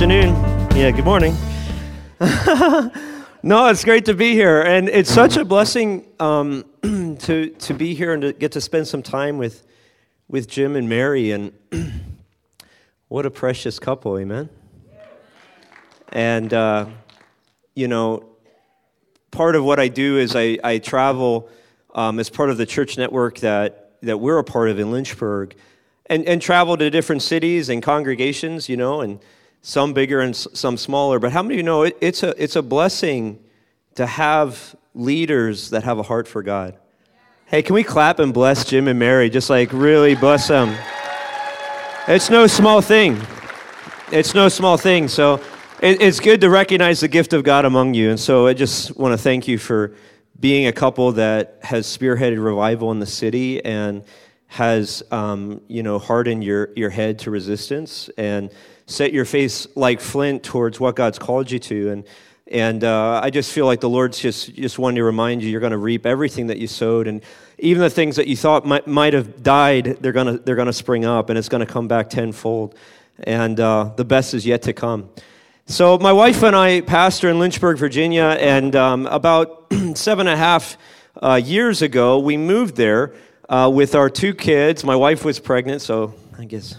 afternoon. Yeah, good morning. no, it's great to be here, and it's such a blessing um, to to be here and to get to spend some time with with Jim and Mary. And what a precious couple, amen. And uh, you know, part of what I do is I, I travel um, as part of the church network that that we're a part of in Lynchburg, and and travel to different cities and congregations, you know, and some bigger and some smaller. But how many of you know it, it's, a, it's a blessing to have leaders that have a heart for God? Hey, can we clap and bless Jim and Mary? Just like really bless them. It's no small thing. It's no small thing. So it, it's good to recognize the gift of God among you. And so I just want to thank you for being a couple that has spearheaded revival in the city and has, um, you know, hardened your, your head to resistance and set your face like flint towards what God's called you to. And, and uh, I just feel like the Lord's just, just wanting to remind you you're going to reap everything that you sowed. And even the things that you thought might, might have died, they're going to they're gonna spring up and it's going to come back tenfold. And uh, the best is yet to come. So, my wife and I pastor in Lynchburg, Virginia, and um, about seven and a half uh, years ago, we moved there uh, with our two kids. My wife was pregnant, so I guess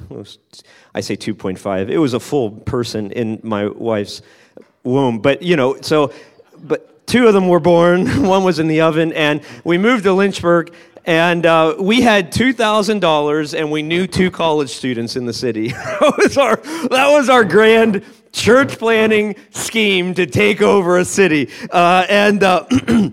I say 2.5. It was a full person in my wife's womb. But, you know, so, but two of them were born, one was in the oven, and we moved to Lynchburg. And uh, we had two thousand dollars, and we knew two college students in the city. that was our that was our grand church planning scheme to take over a city. Uh, and uh,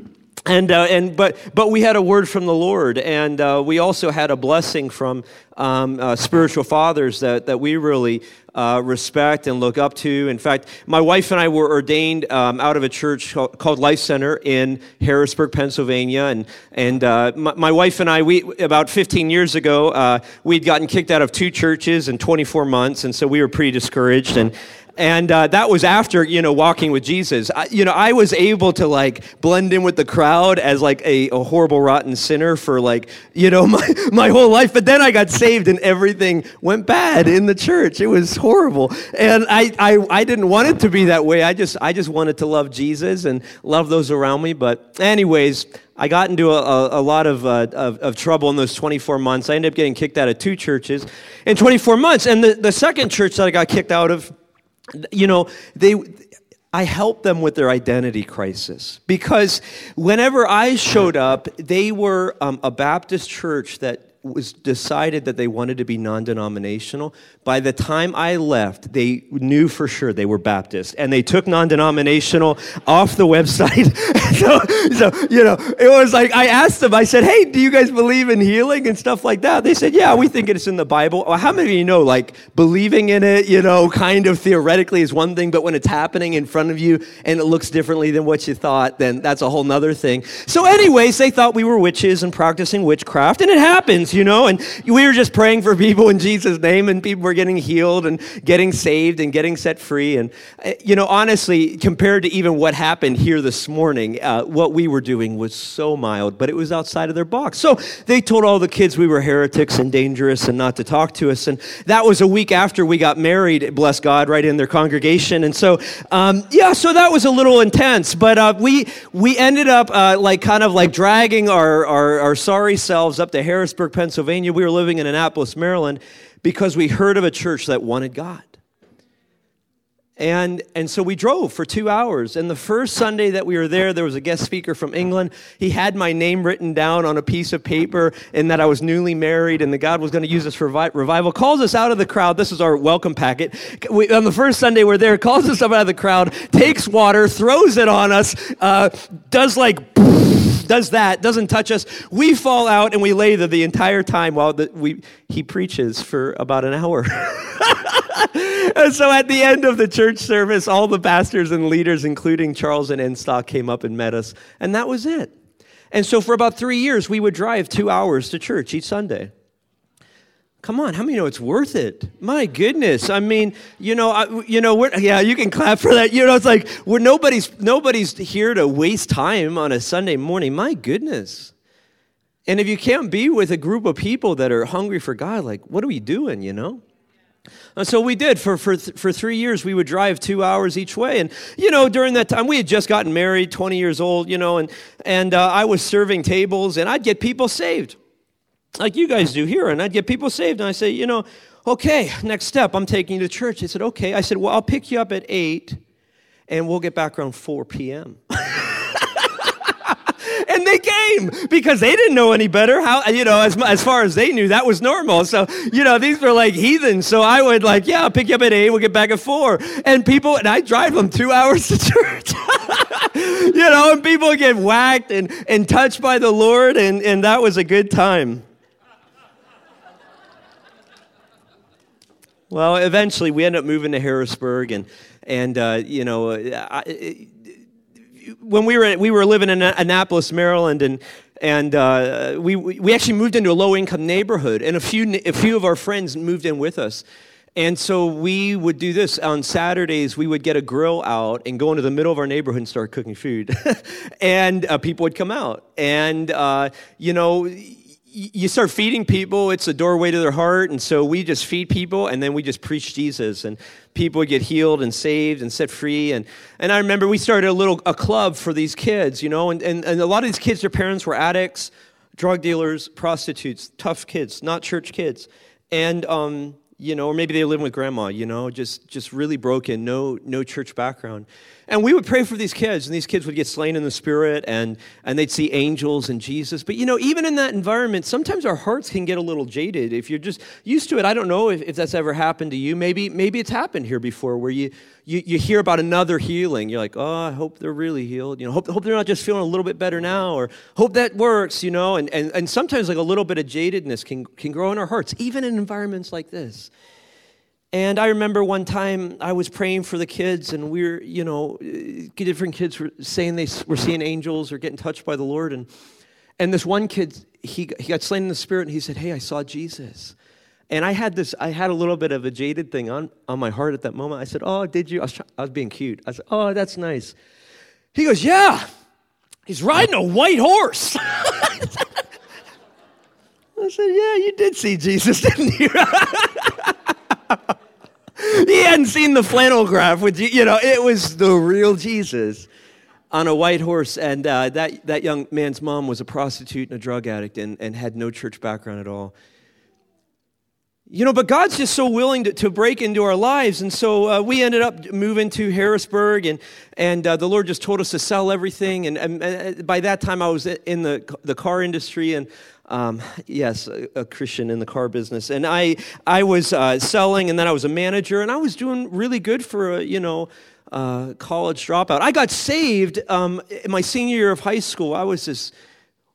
and uh, and but but we had a word from the Lord, and uh, we also had a blessing from um, uh, spiritual fathers that that we really uh, respect and look up to. In fact, my wife and I were ordained um, out of a church called Life Center in Harrisburg, Pennsylvania, and and uh, my, my, wife and I, we about 15 years ago, uh, we'd gotten kicked out of two churches in 24 months, and so we were pretty discouraged and and uh, that was after you know walking with jesus. I, you know i was able to like blend in with the crowd as like a, a, horrible rotten sinner for like you know my, my whole life. But then i got saved and everything went bad in the church. It was horrible. And I, I i didn't want it to be that way. I just i just wanted to love jesus and love those around me. But anyways I got into a, a, a lot of, uh, of, of, trouble in those 24 months. I ended up getting kicked out of two churches in 24 months. And the, the second church that I got kicked out of, you know, they, I helped them with their identity crisis because whenever I showed up, they were um, a Baptist church that was decided that they wanted to be non-denominational. By the time i left they knew for sure they were baptist and they took non-denominational off the website so, so, you know it was like i asked them i said hey do you guys believe in healing and stuff like that? They said yeah we think it's in the bible. Well, how many of you know like believing in it you know kind of theoretically is one thing but when it's happening in front of you and it looks differently than what you thought then that's a whole nother thing. So anyways they thought we were witches and practicing witchcraft and it happens you know, and we were just praying for people in Jesus' name, and people were getting healed and getting saved and getting set free. And, uh, you know, honestly, compared to even what happened here this morning, uh, what we were doing was so mild, but it was outside of their box. So they told all the kids we were heretics and dangerous and not to talk to us. And that was a week after we got married, bless God, right in their congregation. And so, um, yeah, so that was a little intense, but uh, we, we ended up uh, like kind of like dragging our, our, our sorry selves up to Harrisburg, Pennsylvania. We were living in Annapolis, Maryland, because we heard of a church that wanted God. And, and so we drove for two hours. And the first Sunday that we were there, there was a guest speaker from England. He had my name written down on a piece of paper and that I was newly married and that God was going to use us for revival. Calls us out of the crowd. This is our welcome packet. We, on the first Sunday we're there, calls us up out of the crowd, takes water, throws it on us, uh, does like does that, doesn't touch us. We fall out and we lay there the entire time while the, we, he preaches for about an hour. and so at the end of the church service, all the pastors and leaders, including Charles and Anne Stock, came up and met us. And that was it. And so for about three years, we would drive two hours to church each Sunday. Come on, how many know it's worth it? My goodness, I mean, you know, I, you know, yeah, you can clap for that. You know, it's like we're nobody's nobody's here to waste time on a Sunday morning. My goodness, and if you can't be with a group of people that are hungry for God, like, what are we doing? You know, And so we did for, for, for three years. We would drive two hours each way. And, you know, during that time, we had just gotten married, 20 years old, you know, and, and uh, I was serving tables and I'd get people saved like you guys do here. And I'd get people saved. And I say, you know, okay, next step, I'm taking you to church. They said, okay. I said, well, I'll pick you up at 8 and we'll get back around 4 p.m. and they came because they didn't know any better. How you know, as as far as they knew, that was normal. So you know, these were like heathens. So I would like, yeah, I'll pick you up at eight. We'll get back at four. And people, and I drive them two hours to church. you know, and people get whacked and and touched by the Lord, and and that was a good time. Well, eventually we ended up moving to Harrisburg, and and uh, you know, I, when we were we were living in Annapolis, Maryland, and and uh, we we actually moved into a low income neighborhood, and a few a few of our friends moved in with us. And so we would do this on Saturdays. We would get a grill out and go into the middle of our neighborhood and start cooking food, and uh, people would come out. And uh, you know, you start feeding people, it's a doorway to their heart. And so we just feed people and then we just preach Jesus. And people get healed and saved and set free. And, and I remember we started a little a club for these kids, you know, and, and, and a lot of these kids, their parents were addicts, drug dealers, prostitutes, tough kids, not church kids. And, um, you know, or maybe they live with grandma, you know, just, just really broken, no, no church background. And we would pray for these kids, and these kids would get slain in the spirit, and, and they'd see angels and Jesus. But you know, even in that environment, sometimes our hearts can get a little jaded. If you're just used to it, I don't know if, if that's ever happened to you. Maybe, maybe it's happened here before where you, you, you hear about another healing. You're like, oh, I hope they're really healed. You know, hope, hope they're not just feeling a little bit better now, or hope that works, you know. And, and, and sometimes like a little bit of jadedness can, can grow in our hearts, even in environments like this. And I remember one time I was praying for the kids, and we were, you know, eh, different kids were saying they were seeing angels or getting touched by the Lord. And, and this one kid, he, he got slain in the spirit, and he said, Hey, I saw Jesus. And I had this, I had a little bit of a jaded thing on, on my heart at that moment. I said, Oh, did you? I was, I was being cute. I said, Oh, that's nice. He goes, Yeah, he's riding a white horse. I said, Yeah, you did see Jesus, didn't you? he hadn't seen the flannel graph with you. Know, it was the real Jesus on a white horse. And uh, that, that young man's mom was a prostitute and a drug addict and, and had no church background at all. You know, but God's just so willing to, to break into our lives. And so uh, we ended up moving to Harrisburg, and, and uh, the Lord just told us to sell everything. And, and, and, by that time, I was in the, the car industry, and um, yes, a, a, Christian in the car business. And I, I was uh, selling, and then I was a manager, and I was doing really good for a, you know, uh, college dropout. I got saved um, in my senior year of high school. I was this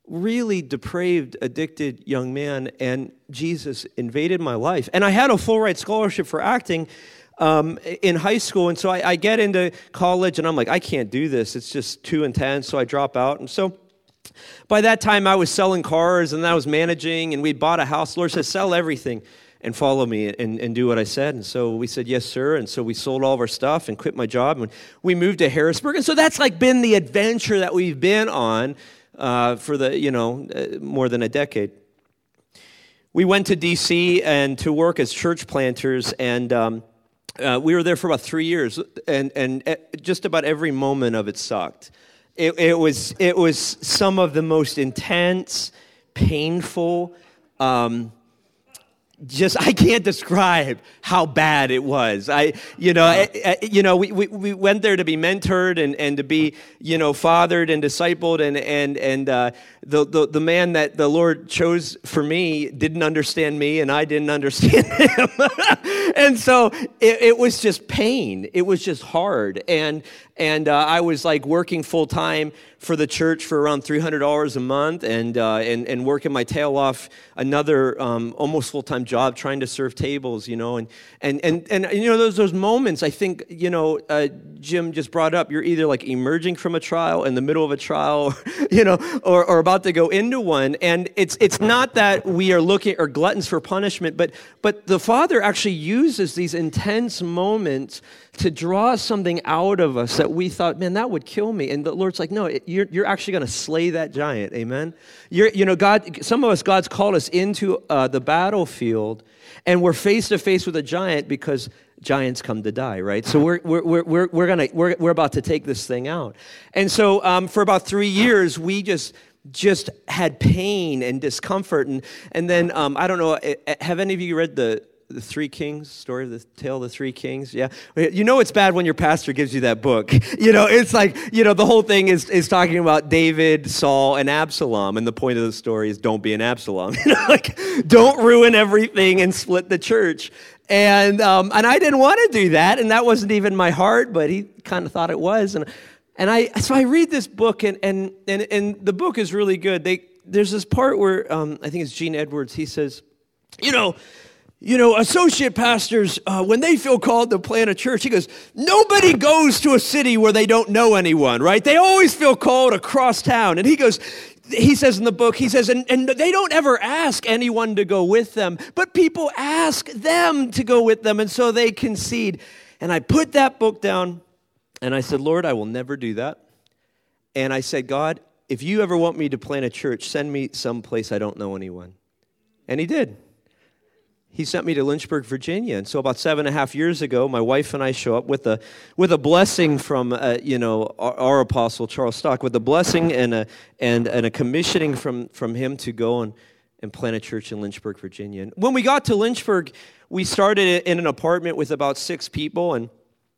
really depraved, addicted young man, and Jesus invaded my life. And I had a full ride scholarship for acting. Um, in high school, and so I, I get into college, and I'm like, I can't do this. It's just too intense. So I drop out, and so by that time, I was selling cars and I was managing, and we bought a house. Lord said, Sell everything and follow me and, and do what I said. And so we said, Yes, sir. And so we sold all of our stuff and quit my job. And we moved to Harrisburg. And so that's like been the adventure that we've been on uh, for the, you know, uh, more than a decade. We went to D.C. and to work as church planters. And um, uh, we were there for about three years. And, and uh, just about every moment of it sucked. It, it, was, it was some of the most intense, painful, um, just I can't describe how bad it was. I, you know, I, I, you know, we, we, we went there to be mentored and, and to be, you know, fathered and discipled, and and and uh, the, the the man that the Lord chose for me didn't understand me, and I didn't understand him, and so it, it, was just pain. It was just hard, and and uh, I was like working full time for the church for around $300 a month and, uh, and, and working my tail off another um, almost full-time job trying to serve tables, you know. And, and, and, and, you know, those, those moments, I think, you know, uh, Jim just brought up, you're either like emerging from a trial, in the middle of a trial, you know, or, or about to go into one. And it's, it's not that we are looking, or gluttons for punishment, but, but the Father actually uses these intense moments to draw something out of us that we thought, man, that would kill me. And the Lord's like, no, it, you're, you're actually going to slay that giant. Amen. You're, you know, God. Some of us, God's called us into uh, the battlefield, and we're face to face with a giant because giants come to die, right? So we're, we're, we're, we're, we're, gonna, we're, we're about to take this thing out. And so um, for about three years, we just just had pain and discomfort. And, and then, um, I don't know, eh, eh, have any of you read the, the Three Kings, story of the tale of the Three Kings. Yeah, you know it's bad when your pastor gives you that book. You know, it's like you know the whole thing is is talking about David, Saul, and Absalom, and the point of the story is don't be an Absalom. You know, like don't ruin everything and split the church. And um, and I didn't want to do that, and that wasn't even my heart, but he kind of thought it was, and and I so I read this book, and and and, and the book is really good. They there's this part where um, I think it's Gene Edwards. He says, you know you know, associate pastors, uh, when they feel called to plant a church, he goes, nobody goes to a city where they don't know anyone, right? They always feel called across town. And he goes, he says in the book, he says, and, and they don't ever ask anyone to go with them, but people ask them to go with them, and so they concede. And I put that book down, and I said, Lord, I will never do that. And I said, God, if you ever want me to plant a church, send me someplace I don't know anyone. And he did he sent me to Lynchburg, Virginia. And so about seven and a half years ago, my wife and I show up with a, with a blessing from, uh, you know, our, our, apostle, Charles Stock, with a blessing and a, and, and a commissioning from, from him to go and, and plant a church in Lynchburg, Virginia. And when we got to Lynchburg, we started in an apartment with about six people, and,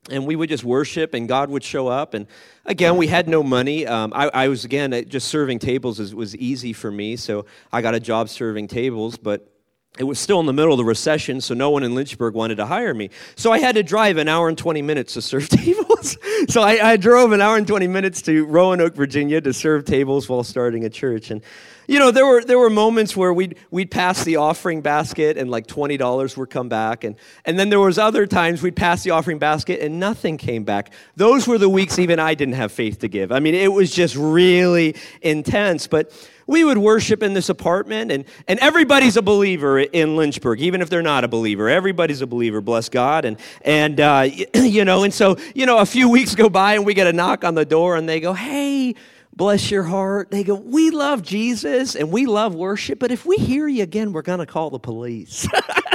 and we would just worship, and God would show up. And again, we had no money. Um, I, I, was, again, just serving tables was, was easy for me, so I got a job serving tables, but it was still in the middle of the recession, so no one in Lynchburg wanted to hire me. So I had to drive an hour and 20 minutes to serve tables. so I, I, drove an hour and 20 minutes to Roanoke, Virginia to serve tables while starting a church. And, you know, there were, there were moments where we'd, we'd pass the offering basket and like $20 would come back. And, and then there was other times we'd pass the offering basket and nothing came back. Those were the weeks even I didn't have faith to give. I mean, it was just really intense. But we would worship in this apartment, and, and everybody's a believer in Lynchburg, even if they're not a believer. Everybody's a believer, bless God. And, and uh, you know, and so, you know, a few weeks go by and we get a knock on the door, and they go, hey, bless your heart. They go, we love Jesus and we love worship, but if we hear you again, we're going to call the police.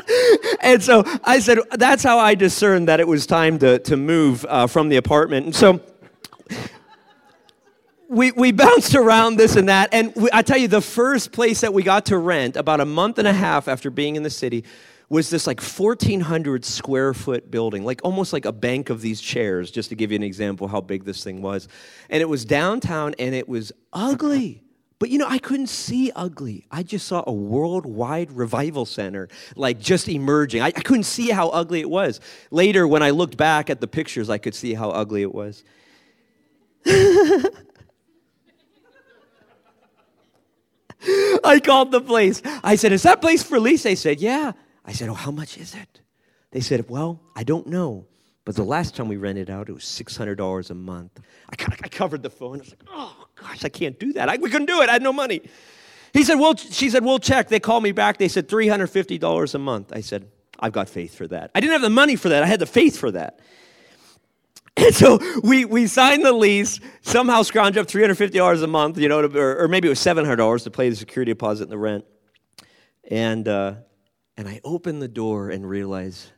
and so I said, that's how I discerned that it was time to, to move uh, from the apartment. And so we, we bounced around this and that. And we, I tell you, the first place that we got to rent about a month and a half after being in the city was this like 1,400 square foot building, like almost like a bank of these chairs, just to give you an example how big this thing was. And it was downtown and it was ugly. But you know, I couldn't see ugly. I just saw a worldwide revival center, like just emerging. I, I couldn't see how ugly it was. Later, when I looked back at the pictures, I could see how ugly it was. I called the place. I said, Is that place for lease? They said, Yeah. I said, Oh, how much is it? They said, Well, I don't know. But the last time we rented out, it was $600 a month. I, I covered the phone. I was like, Oh, gosh, I can't do that. I, we couldn't do it. I had no money. He said, Well, she said, We'll check. They called me back. They said, $350 a month. I said, I've got faith for that. I didn't have the money for that. I had the faith for that. And so we, we signed the lease, somehow scrounge up $350 a month, you know, to, or, or, maybe it was $700 to pay the security deposit and the rent. And, uh, and I opened the door and realized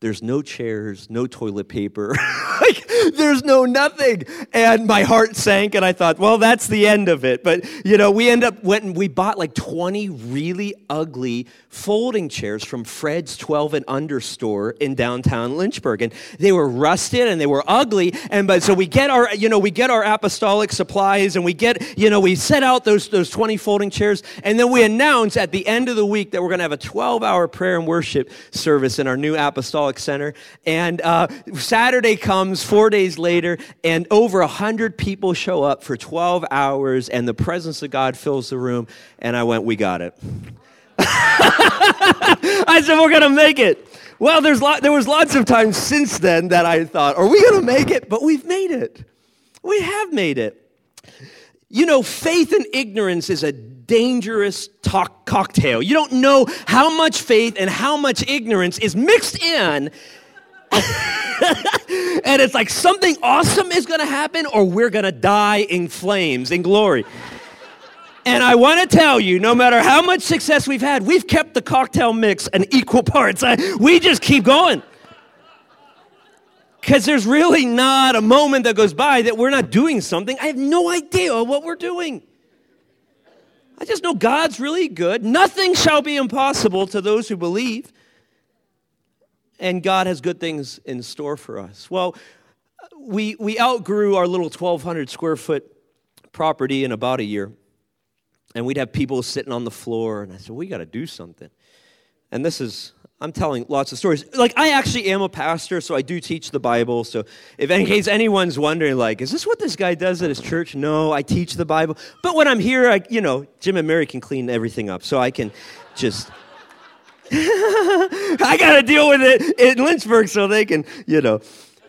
there's no chairs, no toilet paper. like, there's no nothing. And my heart sank, and I thought, well, that's the end of it. But, you know, we end up, went and we bought like 20 really ugly folding chairs from Fred's 12 and Under store in downtown Lynchburg. And they were rusted and they were ugly. And, but so we get our, you know, we get our apostolic supplies and we get, you know, we set out those, those 20 folding chairs. And then we announce at the end of the week that we're going to have a 12 hour prayer and worship service in our new apostolic center. And uh, Saturday comes four days later, and over 100 people show up for 12 hours, and the presence of God fills the room. And I went, We got it. I said, We're going to make it. Well, there's lot, there was lots of times since then that I thought, Are we going to make it? But we've made it. We have made it. You know, faith and ignorance is a dangerous talk cocktail. You don't know how much faith and how much ignorance is mixed in. and it's like something awesome is going to happen or we're going to die in flames in glory. And I want to tell you, no matter how much success we've had, we've kept the cocktail mix in equal parts. I, we just keep going. Because there's really not a moment that goes by that we're not doing something. I have no idea what we're doing. I just know God's really good. Nothing shall be impossible to those who believe. And God has good things in store for us. Well, we, we outgrew our little 1,200 square foot property in about a year. And we'd have people sitting on the floor. And I said, we got to do something. And this is, I'm telling lots of stories. Like, I actually am a pastor, so I do teach the Bible. So, if in case anyone's wondering, like, is this what this guy does at his church? No, I teach the Bible. But when I'm here, I, you know, Jim and Mary can clean everything up, so I can just. I got to deal with it in Lynchburg, so they can, you know,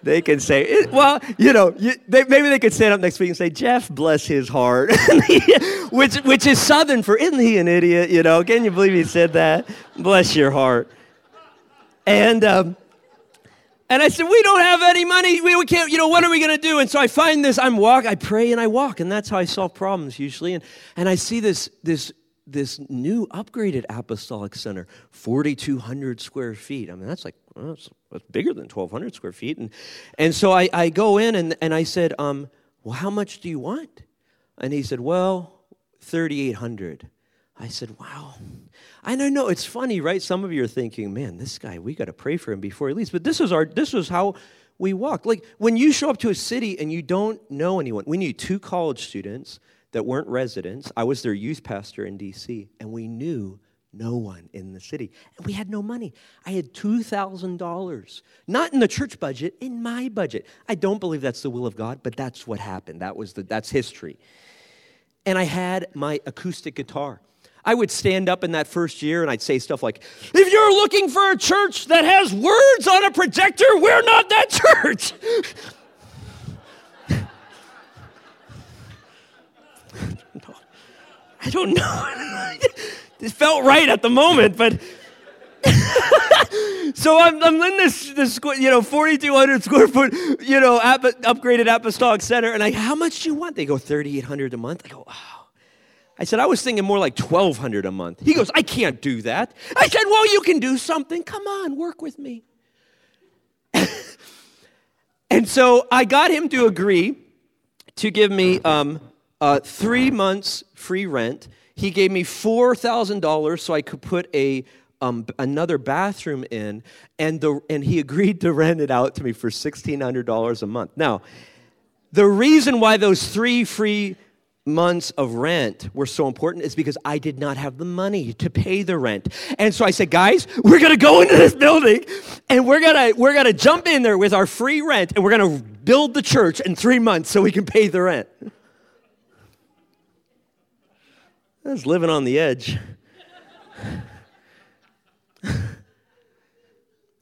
they can say, well, you know, you, they, maybe they could stand up next week and say, Jeff, bless his heart, which, which is Southern for, isn't he an idiot? You know, can you believe he said that? Bless your heart. And, um, and I said, we don't have any money. We, we can't, you know, what are we going to do? And so I find this, I'm walk, I pray and I walk. And that's how I solve problems usually. And, and I see this, this, this new upgraded apostolic center, 4,200 square feet. I mean, that's like, well, that's, that's, bigger than 1,200 square feet. And, and so I, I go in and, and I said, um, well, how much do you want? And he said, well, 3,800. I said, wow. and I know. It's funny, right? Some of you are thinking, man, this guy, we got to pray for him before he leaves. But this is our, this was how we walk Like when you show up to a city and you don't know anyone, we knew two college students that weren't residents. I was their youth pastor in DC, and we knew no one in the city. And we had no money. I had $2,000, not in the church budget, in my budget. I don't believe that's the will of God, but that's what happened. That was the, that's history. And I had my acoustic guitar. I would stand up in that first year and I'd say stuff like, if you're looking for a church that has words on a projector, we're not that church. I don't know. it felt right at the moment, but. so I'm, I'm in this, this, you know, 4,200 square foot, you know, upgraded apostolic center, and I, how much do you want? They go 3,800 a month. I go, oh. I said, I was thinking more like 1200 a month. He goes, I can't do that. I said, Well, you can do something. Come on, work with me. and so I got him to agree to give me um, uh, three months free rent. He gave me $4,000 so I could put a um, another bathroom in, and, the, and he agreed to rent it out to me for $1,600 a month. Now, the reason why those three free months of rent were so important is because I did not have the money to pay the rent. And so I said, guys, we're gonna go into this building and we're gonna we're gonna jump in there with our free rent and we're gonna build the church in three months so we can pay the rent. Was living on the edge.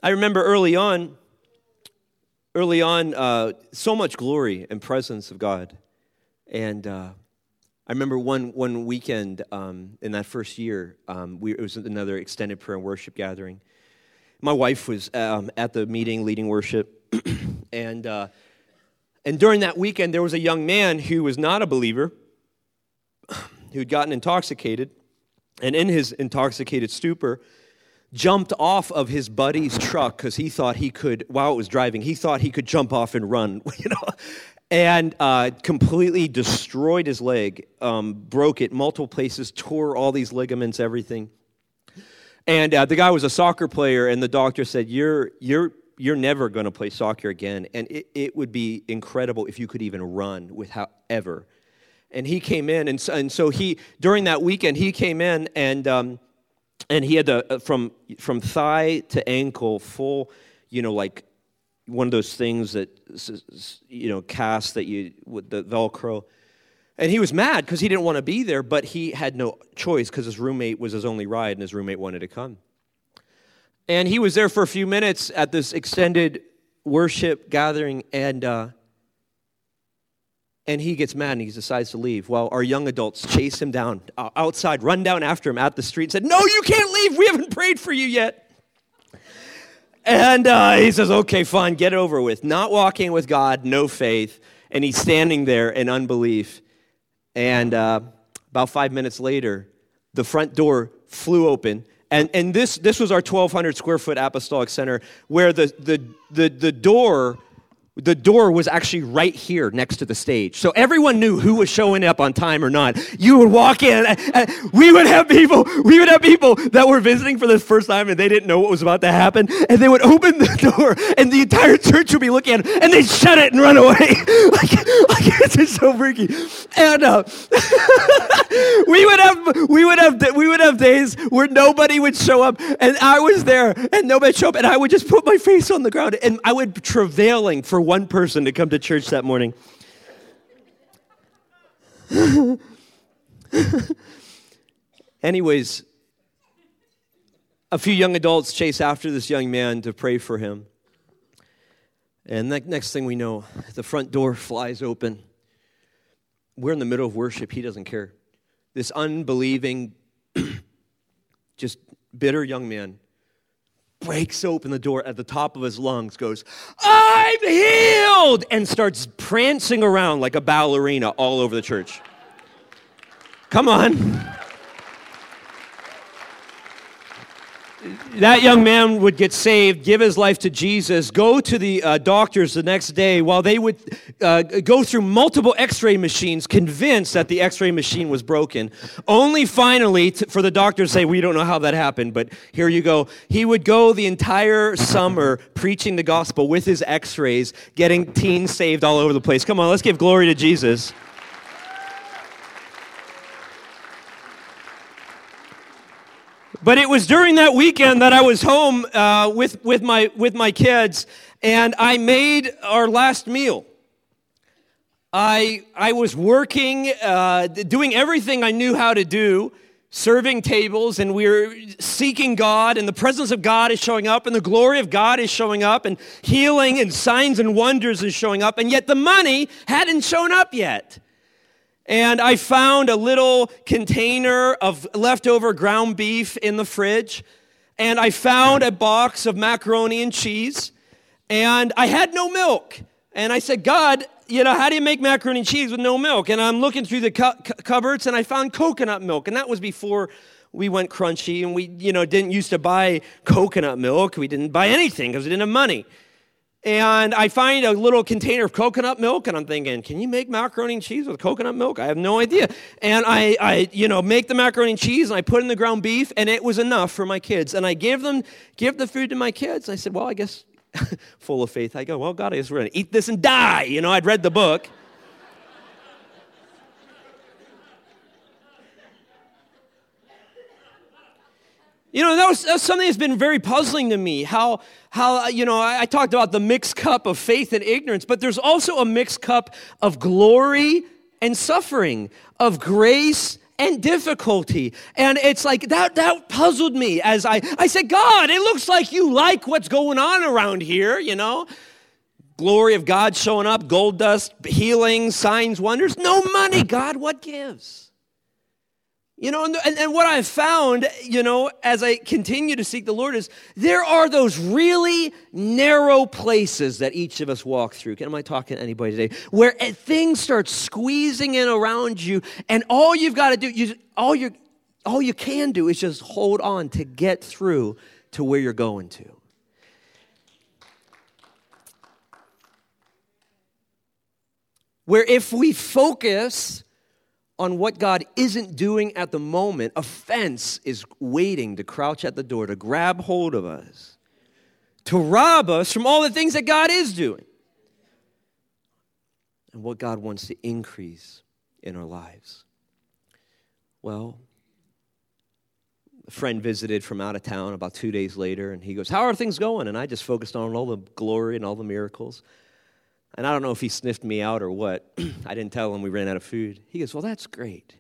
I remember early on, early on, uh, so much glory and presence of God. And uh, I remember one, one weekend um, in that first year, um, we, it was another extended prayer and worship gathering. My wife was um, at the meeting leading worship, and, uh, and during that weekend, there was a young man who was not a believer, who had gotten intoxicated, and in his intoxicated stupor, jumped off of his buddy's truck because he thought he could, while it was driving, he thought he could jump off and run, you know and uh, completely destroyed his leg, um, broke it multiple places, tore all these ligaments, everything. And uh, the guy was a soccer player, and the doctor said, "You're you're you're never going to play soccer again, and it, it would be incredible if you could even run without ever." And he came in, and so, and so he during that weekend he came in and um, and he had the uh, from from thigh to ankle full, you know, like one of those things that you know cast that you with the velcro. And he was mad because he didn't want to be there but he had no choice because his roommate was his only ride and his roommate wanted to come. And he was there for a few minutes at this extended worship gathering and uh, and he gets mad and he decides to leave while our young adults chase him down uh, outside run down after him at the street and said no you can't leave we haven't prayed for you yet And uh, he says, okay, fine, get over with. Not walking with God, no faith. And he's standing there in unbelief. And uh, about five minutes later, the front door flew open. And, and this, this was our 1,200 square foot apostolic center where the, the, the, the door the door was actually right here next to the stage. So everyone knew who was showing up on time or not. You would walk in, and we would have people, we would have people that were visiting for the first time and they didn't know what was about to happen. And they would open the door and the entire church would be looking at it and they'd shut it and run away. like, like it's just so freaky. And uh, we would have, we would have, we would have days where nobody would show up and I was there and nobody showed up and I would just put my face on the ground and I would travailing for one person to come to church that morning. Anyways, a few young adults chase after this young man to pray for him. And the next thing we know, the front door flies open. We're in the middle of worship. He doesn't care. This unbelieving, just bitter young man breaks open the door at the top of his lungs, goes, I'm healed, and starts prancing around like a ballerina all over the church. Come on. That young man would get saved, give his life to Jesus, go to the uh, doctors the next day while they would uh, go through multiple x ray machines, convinced that the x ray machine was broken. Only finally for the doctor to say, We don't know how that happened, but here you go. He would go the entire summer preaching the gospel with his x rays, getting teens saved all over the place. Come on, let's give glory to Jesus. But it was during that weekend that I was home uh, with, with, my, with my kids, and I made our last meal. I, I was working, uh, doing everything I knew how to do, serving tables, and we were seeking God, and the presence of God is showing up, and the glory of God is showing up, and healing and signs and wonders is showing up, and yet the money hadn't shown up yet. And I found a little container of leftover ground beef in the fridge. And I found a box of macaroni and cheese. And I had no milk. And I said, God, you know, how do you make macaroni and cheese with no milk? And I'm looking through the cu- cupboards and I found coconut milk. And that was before we went crunchy and we, you know, didn't used to buy coconut milk. We didn't buy anything because we didn't have money and I find a little container of coconut milk, and I'm thinking, can you make macaroni and cheese with coconut milk? I have no idea. And I, I, you know, make the macaroni and cheese, and I put in the ground beef, and it was enough for my kids. And I give them, give the food to my kids. I said, well, I guess, full of faith, I go, well, God, I guess we're gonna eat this and die. You know, I'd read the book. You know, that was, that was, something that's been very puzzling to me. How, how uh, you know, I, I, talked about the mixed cup of faith and ignorance, but there's also a mixed cup of glory and suffering, of grace and difficulty. And it's like that, that puzzled me as I, I said, God, it looks like you like what's going on around here, you know? Glory of God showing up, gold dust, healing, signs, wonders. No money, God, what gives? You know, and, and, what I've found, you know, as I continue to seek the Lord is there are those really narrow places that each of us walk through. Am I talking to anybody today? Where things start squeezing in around you, and all you've got to do, you, all, you all you can do is just hold on to get through to where you're going to. Where if we focus on what God isn't doing at the moment, offense is waiting to crouch at the door to grab hold of us, to rob us from all the things that God is doing and what God wants to increase in our lives. Well, a friend visited from out of town about two days later, and he goes, How are things going? And I just focused on all the glory and all the miracles. And I don't know if he sniffed me out or what. I didn't tell him we ran out of food. He goes, Well, that's great.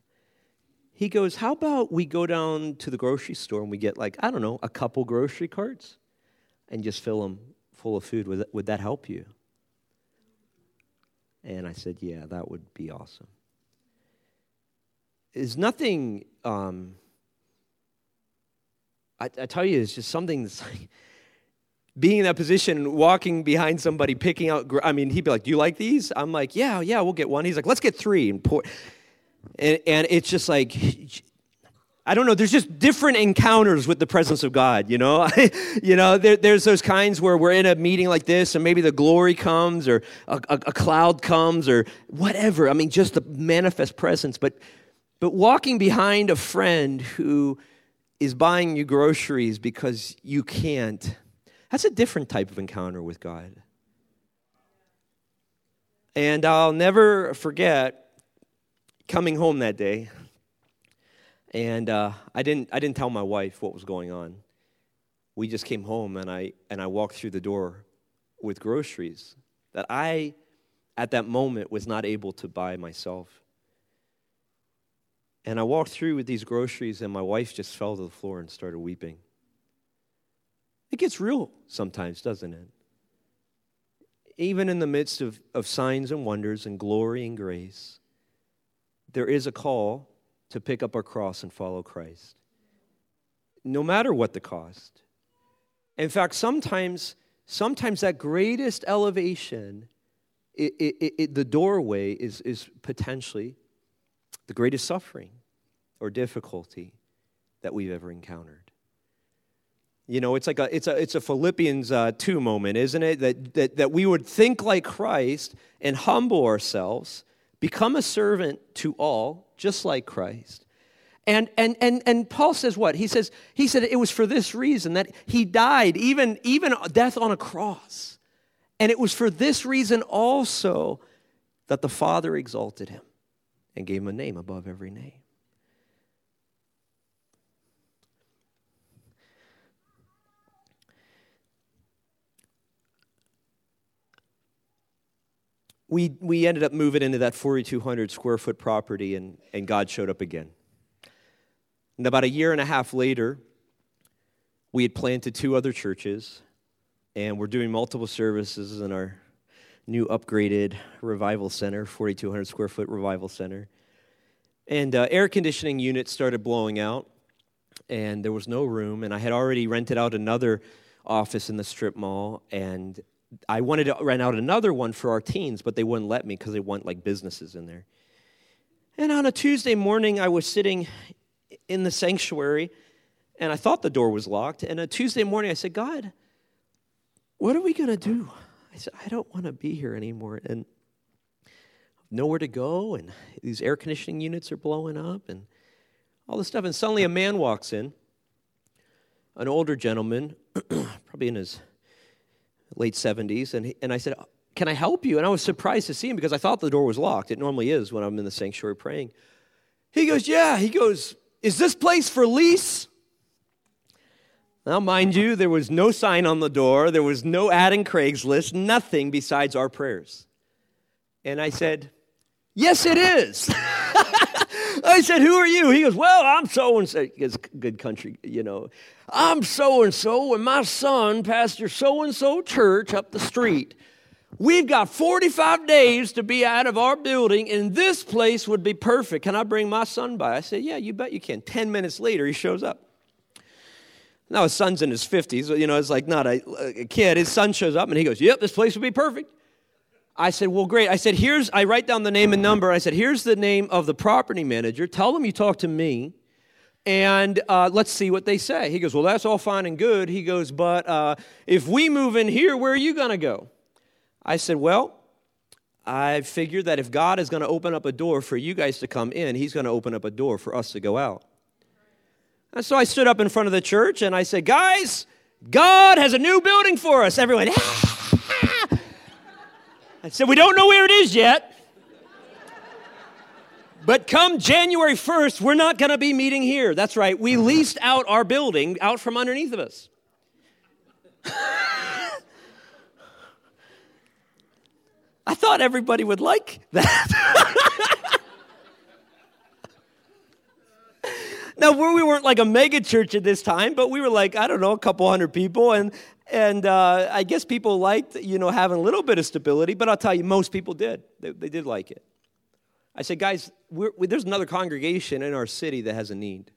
He goes, How about we go down to the grocery store and we get, like, I don't know, a couple grocery carts and just fill them full of food? Would that, would that help you? And I said, Yeah, that would be awesome. There's nothing, um, I, I tell you, it's just something that's like, being in that position, walking behind somebody, picking out. I mean, he'd be like, "Do you like these?" I'm like, "Yeah, yeah, we'll get one." He's like, "Let's get three and pour." And, and it's just like, I don't know. There's just different encounters with the presence of God. You know, you know. There, there's those kinds where we're in a meeting like this, and maybe the glory comes, or a, a, a cloud comes, or whatever. I mean, just the manifest presence. But, but walking behind a friend who is buying you groceries because you can't that's a different type of encounter with God. And I'll never forget coming home that day. And uh, I, didn't, I didn't tell my wife what was going on. We just came home and I, and I walked through the door with groceries that I, at that moment, was not able to buy myself. And I walked through with these groceries, and my wife just fell to the floor and started weeping. It gets real sometimes, doesn't it? Even in the midst of, of signs and wonders and glory and grace, there is a call to pick up our cross and follow Christ, no matter what the cost. In fact, sometimes, sometimes that greatest elevation, it, it, it, the doorway is, is potentially the greatest suffering or difficulty that we've ever encountered. You know, it's like a, it's a, it's a Philippians uh, 2 moment, isn't it? That, that, that we would think like Christ and humble ourselves, become a servant to all, just like Christ. And, and, and, and Paul says what? He says, he said it was for this reason that he died, even, even death on a cross. And it was for this reason also that the Father exalted him and gave him a name above every name. We, we ended up moving into that 4,200 square foot property, and, and God showed up again. And about a year and a half later, we had planted two other churches, and we're doing multiple services in our new upgraded revival center, 4,200 square foot revival center. And uh, air conditioning units started blowing out, and there was no room. And I had already rented out another office in the strip mall, and I wanted to rent out another one for our teens, but they wouldn't let me because they want like businesses in there. And on a Tuesday morning, I was sitting in the sanctuary and I thought the door was locked. And a Tuesday morning, I said, God, what are we going to do? I said, I don't want to be here anymore. And nowhere to go. And these air conditioning units are blowing up and all this stuff. And suddenly a man walks in, an older gentleman, probably in his late 70s, and, he, and I said, Can I help you? And I was surprised to see him because I thought the door was locked. It normally is when I'm in the sanctuary praying. He goes, Yeah. He goes, Is this place for lease? Now, mind you, there was no sign on the door, there was no ad in Craigslist, nothing besides our prayers. And I said, Yes, it is. I said, Who are you? He goes, Well, I'm so and so. It's good country, you know. I'm so and so, and my son, Pastor so and so church up the street. We've got 45 days to be out of our building, and this place would be perfect. Can I bring my son by? I said, Yeah, you bet you can. 10 minutes later, he shows up. Now, his son's in his 50s, you know, it's like not a, a kid. His son shows up and he goes, Yep, this place would be perfect. I said, Well, great. I said, Here's, I write down the name and number. I said, Here's the name of the property manager. Tell them you talked to me, and uh, let's see what they say. He goes, Well, that's all fine and good. He goes, But uh, if we move in here, where are you going to go? I said, Well, I figured that if God is going to open up a door for you guys to come in, He's going to open up a door for us to go out. And so I stood up in front of the church and I said, Guys, God has a new building for us. Everyone, I said, We don't know where it is yet. But come January 1st, we're not going to be meeting here. That's right. We leased out our building out from underneath of us. I thought everybody would like that. now, we weren't like a mega church at this time, but we were like, I don't know, a couple hundred people. And and uh, I guess people liked, you know, having a little bit of stability, but I'll tell you, most people did. They, they did like it. I said, guys, we, there's another congregation in our city that has a need.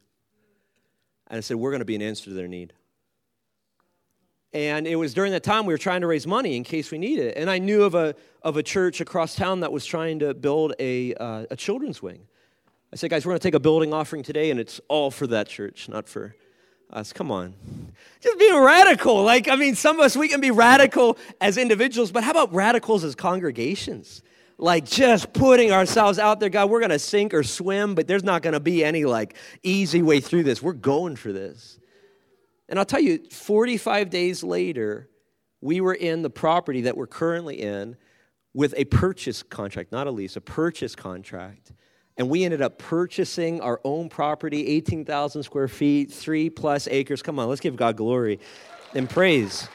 And I said, we're going to be an answer to their need. And it was during that time we were trying to raise money in case we needed it. And I knew of a, of a church across town that was trying to build a, uh, a children's wing. I said, guys, we're going to take a building offering today, and it's all for that church, not for us. Come on. Just being radical. Like, I mean, some of us, we can be radical as individuals, but how about radicals as congregations? Like, just putting ourselves out there, God, we're going to sink or swim, but there's not going to be any like easy way through this. We're going for this. And I'll tell you, 45 days later, we were in the property that we're currently in with a purchase contract, not a lease, a purchase contract. And we ended up purchasing our own property, 18,000 square feet, three plus acres. Come on, let's give God glory and praise.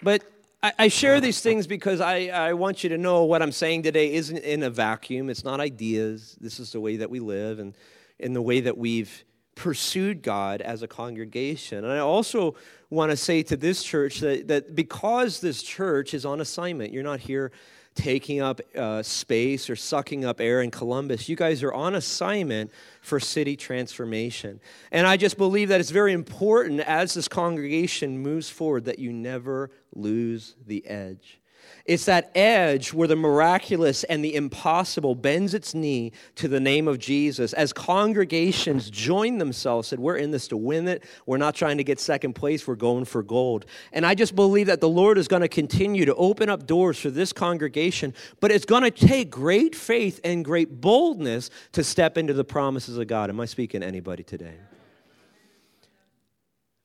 But I, I share these things because I, I want you to know what I'm saying today isn't in a vacuum. It's not ideas. This is the way that we live and in the way that we've pursued God as a congregation. And I also want to say to this church that, that because this church is on assignment, you're not here taking up uh, space or sucking up air in Columbus. You guys are on assignment for city transformation. And I just believe that it's very important as this congregation moves forward that you never lose the edge. It's that edge where the miraculous and the impossible bends its knee to the name of Jesus. As congregations join themselves, said, We're in this to win it. We're not trying to get second place. We're going for gold. And I just believe that the Lord is going to continue to open up doors for this congregation, but it's going to take great faith and great boldness to step into the promises of God. Am I speaking to anybody today?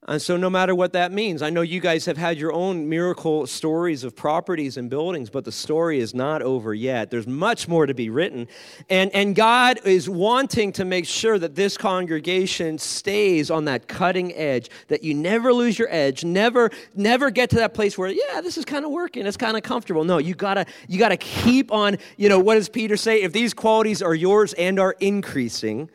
And so, no matter what that means, I know you guys have had your own miracle stories of properties and buildings, but the story is not over yet. There's much more to be written. And, and God is wanting to make sure that this congregation stays on that cutting edge, that you never lose your edge, never, never get to that place where, yeah, this is kind of working, it's kind of comfortable. No, you gotta, you gotta keep on, you know, what does Peter say? If these qualities are yours and are increasing,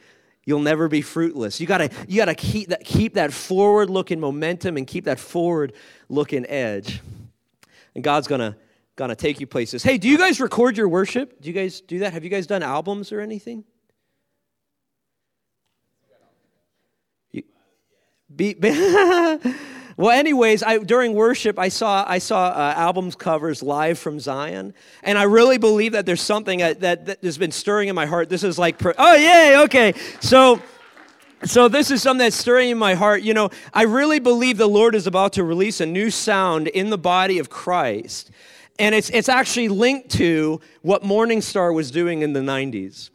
you'll never be fruitless. You gotta, you gotta keep that, keep that forward looking momentum and keep that forward looking edge. And God's gonna, gonna take you places. Hey, do you guys record your worship? Do you guys do that? Have you guys done albums or anything? You, be, be Well, anyways, I, during worship, I saw I saw uh, albums covers live from Zion, and I really believe that there's something that, that, that has been stirring in my heart. This is like, oh yay, okay, so. So this is something that's stirring in my heart. You know, I really believe the Lord is about to release a new sound in the body of Christ. And it's, it's actually linked to what Morning Star was doing in the 90s.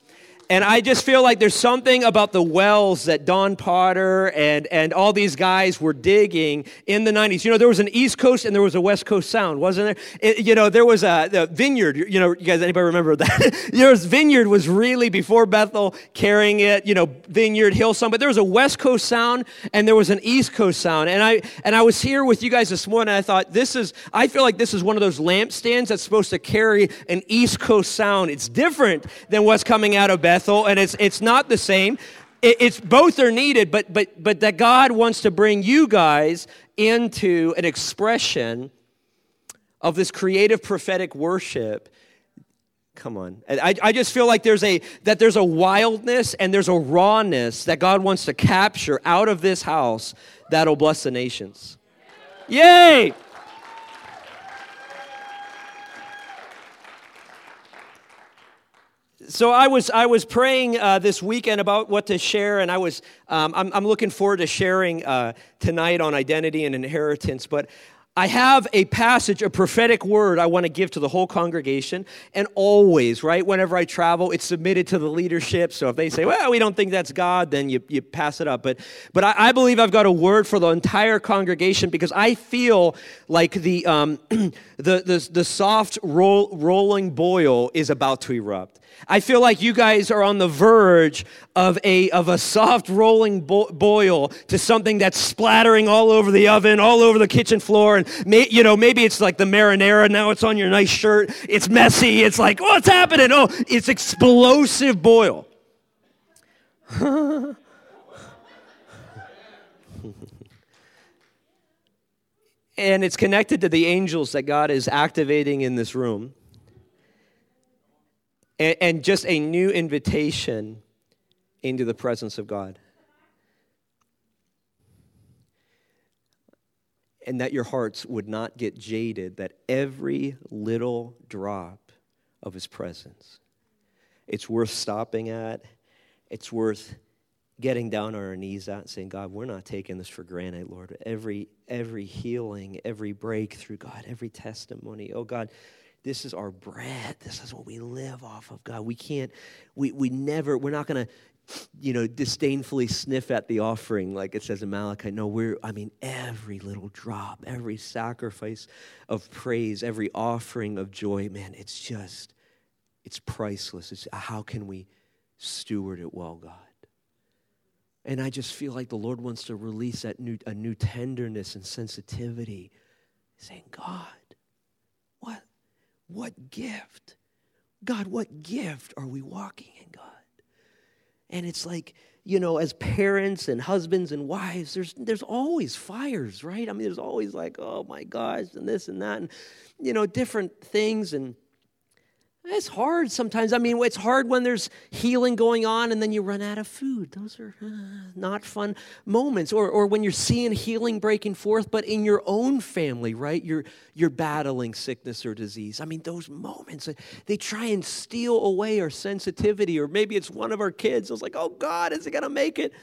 And I just feel like there's something about the wells that Don Potter and, and all these guys were digging in the 90s. You know, there was an East Coast and there was a West Coast sound, wasn't there? It, you know, there was a vineyard. You know, you guys, anybody remember that? was vineyard was really before Bethel carrying it, you know, vineyard, Hillsong. But there was a West Coast sound and there was an East Coast sound. And I, and I was here with you guys this morning. I thought, this is, I feel like this is one of those lampstands that's supposed to carry an East Coast sound. It's different than what's coming out of Bethel. Bethel, and it's, it's not the same. It, it's both are needed, but, but, but that God wants to bring you guys into an expression of this creative prophetic worship. Come on. I, I just feel like there's a that there's a wildness and there's a rawness that god wants to capture out of this house that'll bless the nations. Yay so I was I was praying uh, this weekend about what to share, and I was um, I'm, I'm, looking forward to sharing uh, tonight on identity and inheritance. But I have a passage, a prophetic word I want to give to the whole congregation, and always, right, whenever I travel, it's submitted to the leadership. So if they say, well, we don't think that's God, then you, you pass it up. But, but I, I believe I've got a word for the entire congregation because I feel like the, um, the, the, the soft roll, rolling boil is about to erupt. I feel like you guys are on the verge of a, of a soft rolling bo- boil to something that's splattering all over the oven, all over the kitchen floor. And, may, you know, maybe it's like the marinara. Now it's on your nice shirt. It's messy. It's like, what's happening? Oh, it's explosive boil. and it's connected to the angels that God is activating in this room and, and just a new invitation into the presence of God. And that your hearts would not get jaded, that every little drop of His presence, it's worth stopping at, it's worth getting down on our knees at and saying, God, we're not taking this for granted, Lord. Every every healing, every breakthrough, God, every testimony. Oh God, this is our bread. This is what we live off of, God. We can't, we, we never, we're not going to, you know, disdainfully sniff at the offering like it says in Malachi. No, we're, I mean, every little drop, every sacrifice of praise, every offering of joy, man, it's just, it's priceless. It's how can we steward it well, God? And I just feel like the Lord wants to release that new, a new tenderness and sensitivity, saying, God, what gift? God, what gift are we walking in, God? And it's like, you know, as parents and husbands and wives, there's there's always fires, right? I mean, there's always like, oh my gosh, and this and that, and you know, different things and it's hard sometimes. I mean, it's hard when there's healing going on and then you run out of food. Those are uh, not fun moments. Or, or when you're seeing healing breaking forth, but in your own family, right? You're, you're battling sickness or disease. I mean, those moments, uh, they try and steal away our sensitivity. Or maybe it's one of our kids. I was like, oh God, is it going to make it?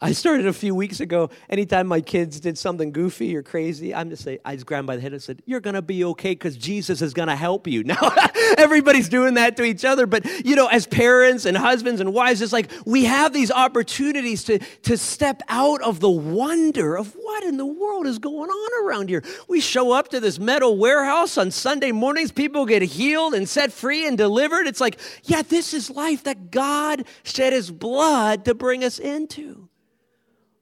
I started a few weeks ago. Anytime my kids did something goofy or crazy, I'm just say, I just grabbed by the head and said, "You're gonna be okay because Jesus is gonna help you." Now everybody's doing that to each other, but you know, as parents and husbands and wives, it's like we have these opportunities to to step out of the wonder of what in the world is going on around here. We show up to this metal warehouse on Sunday mornings. People get healed and set free and delivered. It's like, yeah, this is life that God shed His blood to bring us into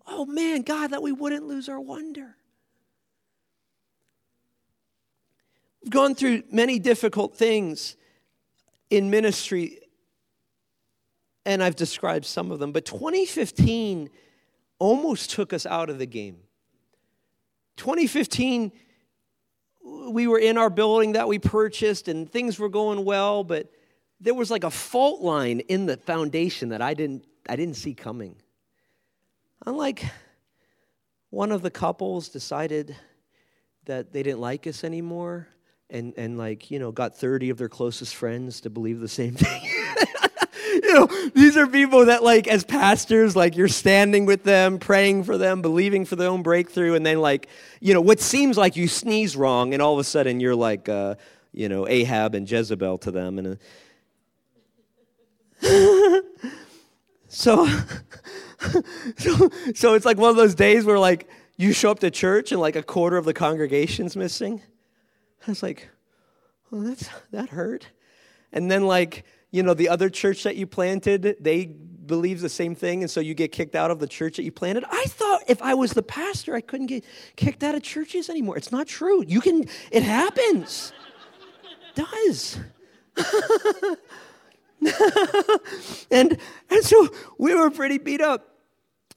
oh man, God, that we wouldn't lose our wonder. We've gone through many difficult things in ministry, and I've described some of them, but 2015 almost took us out of the game. 2015, we were in our building that we purchased, and things were going well, but there was like a fault line in the foundation that I didn't, I didn't see coming. Unlike one of the couples decided that they didn't like us anymore and, and like, you know, got 30 of their closest friends to believe the same thing. you know, these are people that, like, as pastors, like, you're standing with them, praying for them, believing for their own breakthrough, and then, like, you know, what seems like you sneeze wrong, and all of a sudden you're like, uh, you know, Ahab and Jezebel to them. And uh, so so, so it's like one of those days where like you show up to church and like a quarter of the congregation's missing. I was like, well, that's that hurt. And then like, you know, the other church that you planted, they believe the same thing, and so you get kicked out of the church that you planted. I thought if I was the pastor, I couldn't get kicked out of churches anymore. It's not true. You can, it happens. it does. and, and so we were pretty beat up.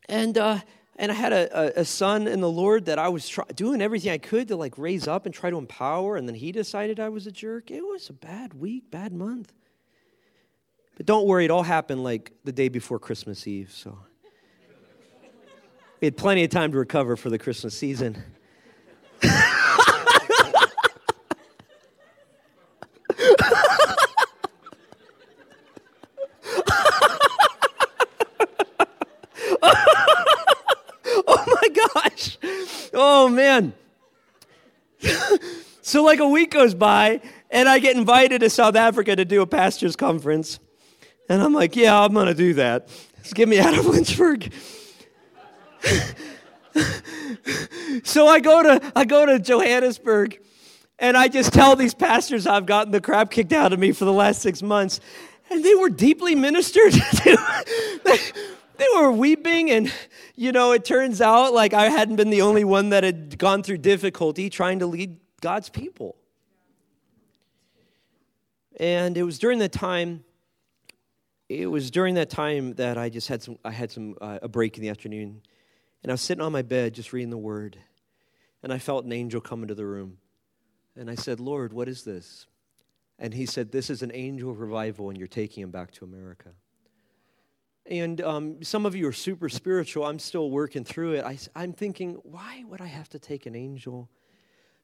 And, uh, and I had a, a, son in the Lord that I was try, doing everything I could to like raise up and try to empower. And then he decided I was a jerk. It was a bad week, bad month. But don't worry, it all happened like the day before Christmas Eve. So we had plenty of time to recover for the Christmas season. Oh, man. so, like, a week goes by, and I get invited to South Africa to do a pastor's conference. And I'm like, yeah, I'm going to do that. Just get me out of Lynchburg. so I go to I go to Johannesburg and I just tell these pastors I've gotten the crap kicked out of me for the last six months. And they were deeply ministered to they were weeping and you know it turns out like i hadn't been the only one that had gone through difficulty trying to lead god's people. And it was during that time it was during that time that i just had some i had some uh, a break in the afternoon and i was sitting on my bed just reading the word and i felt an angel come into the room and i said lord what is this? And he said this is an angel of revival and you're taking him back to america and um, some of you are super spiritual. I'm still working through it. I, I'm thinking, why would I have to take an angel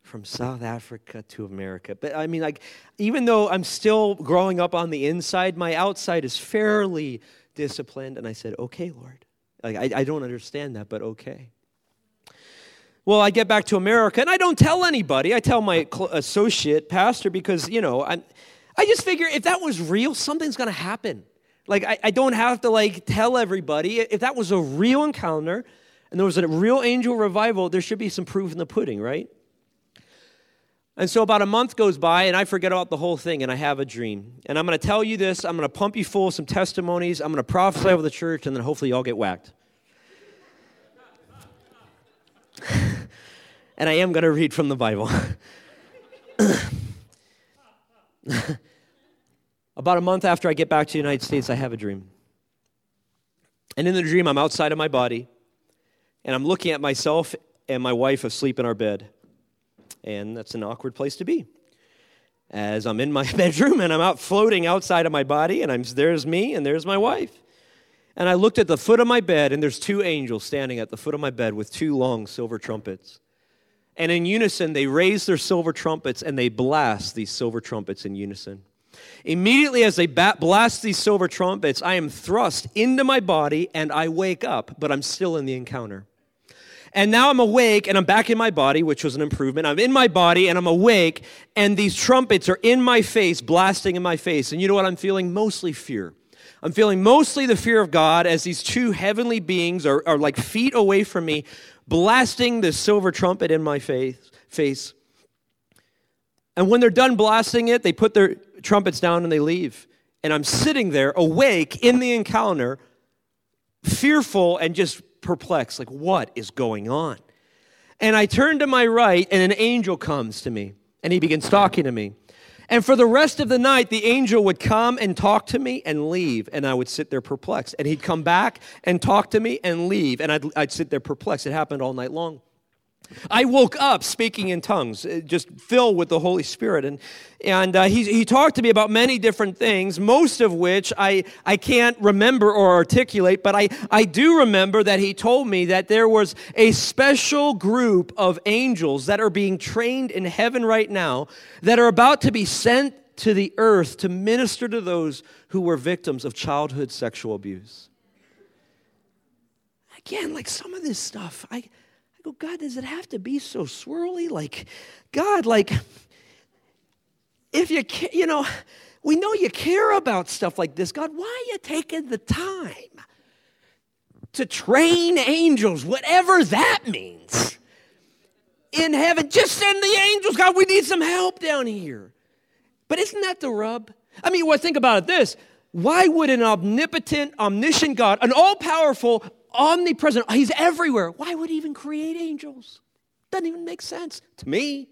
from South Africa to America? But I mean, like, even though I'm still growing up on the inside, my outside is fairly disciplined. And I said, okay, Lord. Like, I, I don't understand that, but okay. Well, I get back to America and I don't tell anybody. I tell my associate pastor because, you know, I'm, I just figure if that was real, something's going to happen. Like, I, I don't have to, like, tell everybody. If that was a real encounter and there was a real angel revival, there should be some proof in the pudding, right? And so about a month goes by, and I forget about the whole thing, and I have a dream. And I'm going to tell you this. I'm going to pump you full of some testimonies. I'm going to prophesy over the church, and then hopefully y'all get whacked. and I am going to read from the Bible. About a month after I get back to the United States, I have a dream. And in the dream, I'm outside of my body, and I'm looking at myself and my wife asleep in our bed. And that's an awkward place to be. As I'm in my bedroom and I'm out floating outside of my body, and I'm, there's me and there's my wife. And I looked at the foot of my bed, and there's two angels standing at the foot of my bed with two long silver trumpets. And in unison, they raise their silver trumpets and they blast these silver trumpets in unison. Immediately as they blast these silver trumpets, I am thrust into my body and I wake up, but I'm still in the encounter. And now I'm awake and I'm back in my body, which was an improvement. I'm in my body and I'm awake, and these trumpets are in my face, blasting in my face. And you know what I'm feeling? Mostly fear. I'm feeling mostly the fear of God as these two heavenly beings are, are like feet away from me, blasting the silver trumpet in my face. face. And when they're done blasting it, they put their trumpets down and they leave. And I'm sitting there awake in the encounter, fearful and just perplexed like, what is going on? And I turn to my right, and an angel comes to me, and he begins talking to me. And for the rest of the night, the angel would come and talk to me and leave, and I would sit there perplexed. And he'd come back and talk to me and leave, and I'd, I'd sit there perplexed. It happened all night long. I woke up speaking in tongues, uh, just filled with the Holy Spirit. And, and uh, he, he talked to me about many different things, most of which I, I can't remember or articulate, but I, I do remember that he told me that there was a special group of angels that are being trained in heaven right now that are about to be sent to the earth to minister to those who were victims of childhood sexual abuse. Again, like some of this stuff, I go, God, does it have to be so swirly? Like, God, like, if you, you know, we know you care about stuff like this. God, why are you taking the time to train angels, whatever that means, in heaven? Just send the angels. God, we need some help down here. But isn't that the rub? I mean, well, think about it this. Why would an omnipotent, omniscient God, an all powerful, omnipresent. He's everywhere. Why would he even create angels? Doesn't even make sense to me.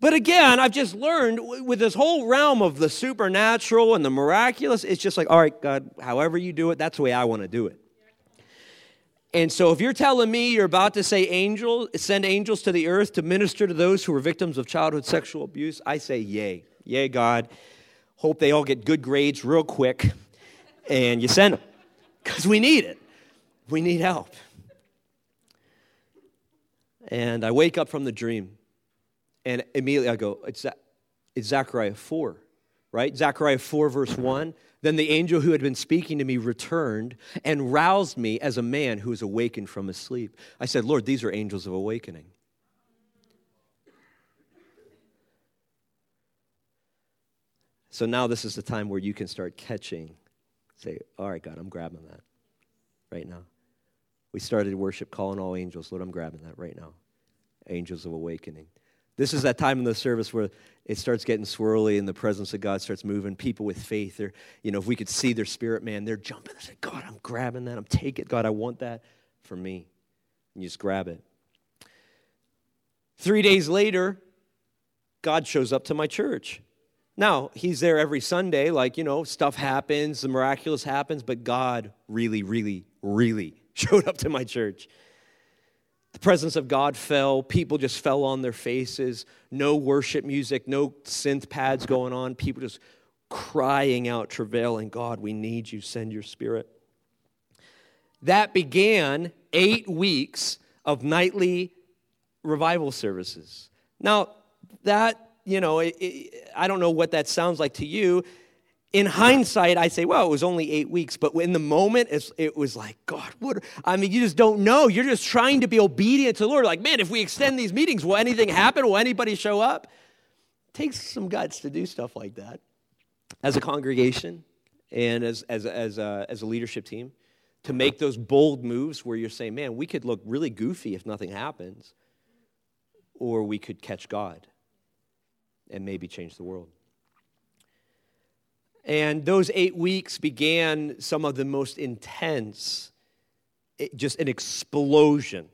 But again, I've just learned with this whole realm of the supernatural and the miraculous, it's just like, all right, God, however you do it, that's the way I want to do it. And so if you're telling me you're about to say angels, send angels to the earth to minister to those who are victims of childhood sexual abuse, I say yay. Yay, God. Hope they all get good grades real quick and you send them because we need it. We need help. And I wake up from the dream, and immediately I go, it's, it's Zechariah 4, right? Zechariah 4, verse 1. Then the angel who had been speaking to me returned and roused me as a man who is awakened from his sleep. I said, Lord, these are angels of awakening. So now this is the time where you can start catching. Say, all right, God, I'm grabbing that right now. We started worship calling all angels. Lord, I'm grabbing that right now. Angels of awakening. This is that time in the service where it starts getting swirly and the presence of God starts moving. People with faith, they're, you know, if we could see their spirit, man, they're jumping. They say, God, I'm grabbing that. I'm taking it. God, I want that for me. And you just grab it. Three days later, God shows up to my church. Now, he's there every Sunday, like, you know, stuff happens, the miraculous happens, but God really, really, really showed up to my church. The presence of God fell. People just fell on their faces. No worship music, no synth pads going on. People just crying out, travailing, God, we need you. Send your spirit. that began eight weeks of nightly revival services. Now, that, you know, it, it, I don't know what that sounds like to you. In hindsight, I say, well, it was only eight weeks. But in the moment, it was like, God, what? I mean, you just don't know. You're just trying to be obedient to the Lord. Like, man, if we extend these meetings, will anything happen? Will anybody show up? It takes some guts to do stuff like that as a congregation and as, as, as, a, as a leadership team to make those bold moves where you're saying, man, we could look really goofy if nothing happens, or we could catch God and maybe change the world. And those eight weeks began some of the most intense, eh, just an explosion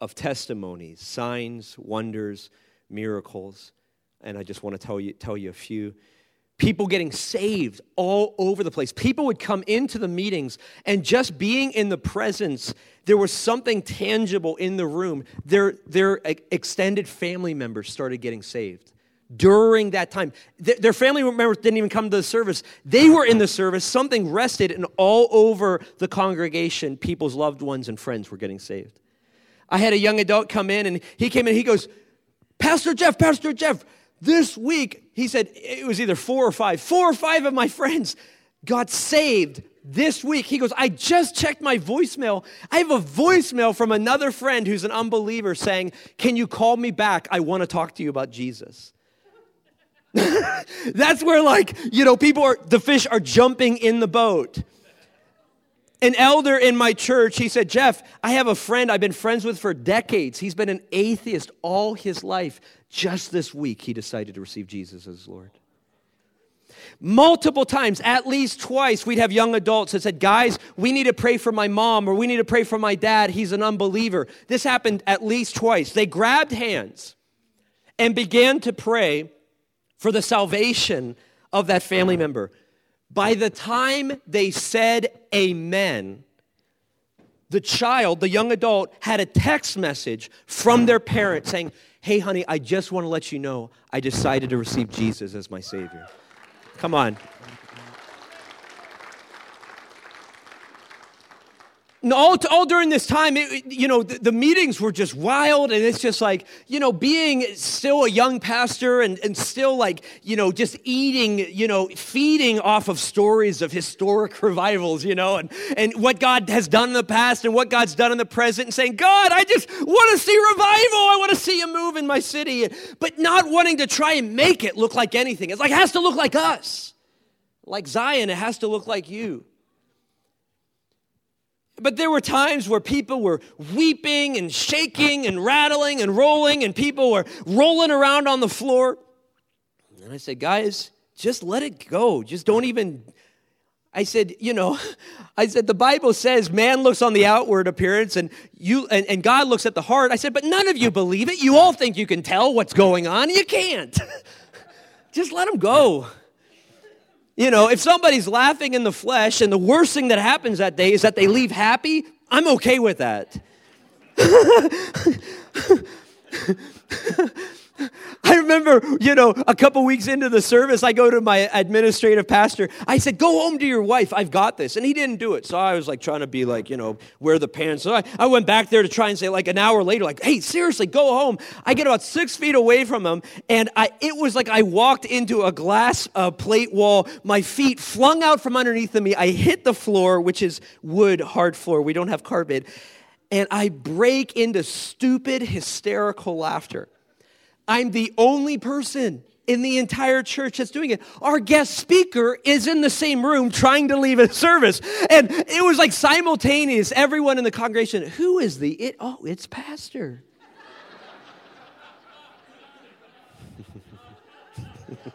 of testimonies, signs, wonders, miracles. And I just want to tell you, tell you a few people getting saved all over the place. People would come into the meetings, and just being in the presence, there was something tangible in the room. Their, their eh, extended family members started getting saved during that time. Their family members didn't even come to the service. They were in the service. Something rested, and all over the congregation, people's loved ones and friends were getting saved. I had a young adult come in, and he came in, he goes, Pastor Jeff, Pastor Jeff, this week, he said it was either four or five, four or five of my friends got saved this week. He goes, I just checked my voicemail. I have a voicemail from another friend who's an unbeliever saying, Can you call me back? I want to talk to you about Jesus. That's where, like, you know, people are, the fish are jumping in the boat. An elder in my church, he said, Jeff, I have a friend I've been friends with for decades. He's been an atheist all his life. Just this week, he decided to receive Jesus as Lord. Multiple times, at least twice, we'd have young adults that said, Guys, we need to pray for my mom or we need to pray for my dad. He's an unbeliever. This happened at least twice. They grabbed hands and began to pray for the salvation of that family member. By the time they said amen, the child, the young adult, had a text message from their parent saying, Hey, honey, I just want to let you know I decided to receive Jesus as my Savior. Come on. And all, all during this time, it, you know, the, the, meetings were just wild. And it's just like, you know, being still a young pastor and, and still like, you know, just eating, you know, feeding off of stories of historic revivals, you know, and, and what God has done in the past and what God's done in the present and saying, God, I just want to see revival. I want to see you move in my city. But not wanting to try and make it look like anything. It's like, it has to look like us. Like Zion, it has to look like you. But there were times where people were weeping and shaking and rattling and rolling, and people were rolling around on the floor. And I said, guys, just let it go. Just don't even. I said, you know, I said, the Bible says man looks on the outward appearance and you and, and God looks at the heart. I said, but none of you believe it. You all think you can tell what's going on. You can't. just let them go. You know, if somebody's laughing in the flesh and the worst thing that happens that day is that they leave happy, I'm okay with that. I remember, you know, a couple weeks into the service, I go to my administrative pastor. I said, Go home to your wife. I've got this. And he didn't do it. So I was like trying to be like, you know, wear the pants. So I, I went back there to try and say, like an hour later, like, Hey, seriously, go home. I get about six feet away from him. And I, it was like I walked into a glass uh, plate wall. My feet flung out from underneath of me. I hit the floor, which is wood, hard floor. We don't have carpet. And I break into stupid, hysterical laughter. I'm the only person in the entire church that's doing it. Our guest speaker is in the same room trying to leave a service. And it was like simultaneous, everyone in the congregation, who is the it? Oh, it's Pastor.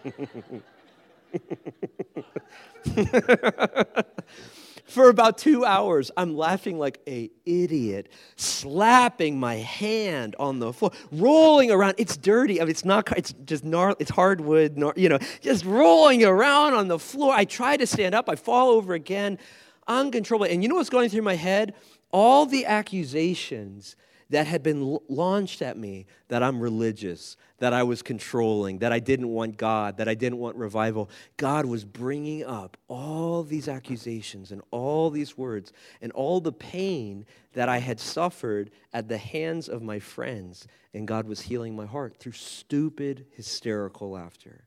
For about two hours, I'm laughing like a idiot, slapping my hand on the floor, rolling around. It's dirty. I mean, it's not. It's just gnarly. It's hardwood. Gnar- you know, just rolling around on the floor. I try to stand up. I fall over again, uncontrollable. And you know what's going through my head? All the accusations that had been launched at me that I'm religious, that I was controlling, that I didn't want God, that I didn't want revival. God was bringing up all these accusations and all these words and all the pain that I had suffered at the hands of my friends. And God was healing my heart through stupid, hysterical laughter.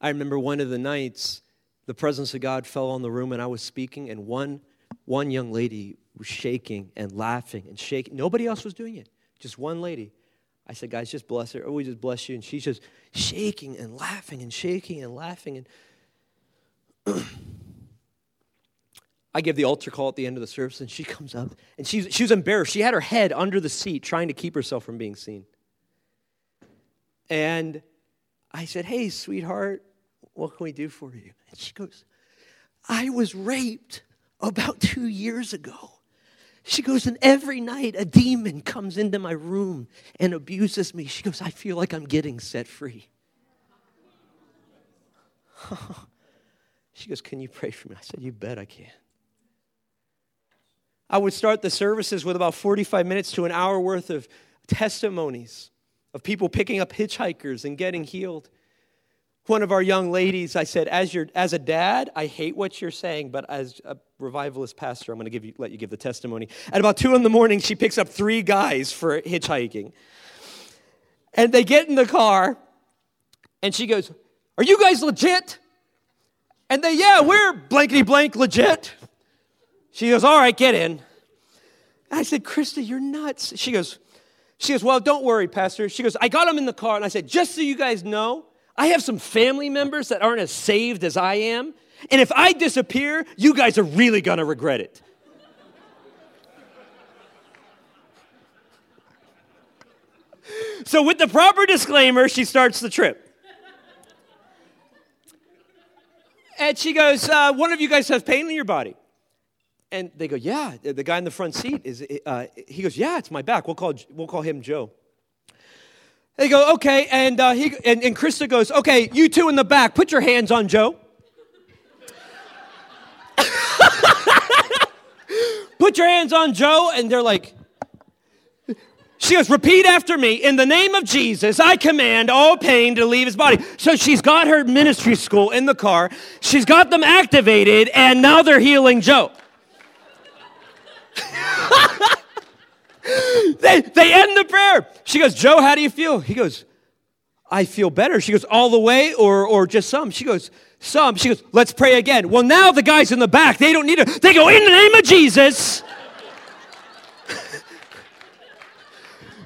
I remember one of the nights, the presence of God fell on the room and I was speaking, and one, one young lady was shaking and laughing and shaking. Nobody else was doing it, just one lady. I said, guys, just bless her. Oh, we just bless you. And she's just shaking and laughing and shaking and laughing. And I give the altar call at the end of the service, and she comes up and she's, she was embarrassed. She had her head under the seat trying to keep herself from being seen. And I said, Hey, sweetheart, what can we do for you? And she goes, I was raped about two years ago. She goes, and every night a demon comes into my room and abuses me. She goes, I feel like I'm getting set free. she goes, Can you pray for me? I said, You bet I can. I would start the services with about 45 minutes to an hour worth of testimonies of people picking up hitchhikers and getting healed one of our young ladies, I said, as, your, as a dad, I hate what you're saying, but as a revivalist pastor, I'm going to let you give the testimony. At about 2 in the morning, she picks up three guys for hitchhiking. And they get in the car, and she goes, Are you guys legit? And they, Yeah, we're blankety blank legit. She goes, All right, get in. I said, Krista, you're nuts. She goes, she goes, Well, don't worry, Pastor. She goes, I got them in the car, and I said, Just so you guys know, I have some family members that aren't as saved as I am. And if I disappear, you guys are really going to regret it. so, with the proper disclaimer, she starts the trip. And she goes, uh, One of you guys has pain in your body. And they go, Yeah. The guy in the front seat is, uh, he goes, Yeah, it's my back. We'll call, we'll call him Joe. They go, okay, and, uh, he, and, and Krista goes, okay, you two in the back, put your hands on Joe. put your hands on Joe, and they're like, she goes, repeat after me. In the name of Jesus, I command all pain to leave his body. So she's got her ministry school in the car. She's got them activated, and now they're healing Joe. they, they end the prayer. She goes, Joe, how do you feel? He goes, I feel better. She goes, all the way or, or just some? She goes, some. She goes, let's pray again. Well, now the guys in the back, they don't need it. They go, in the name of Jesus.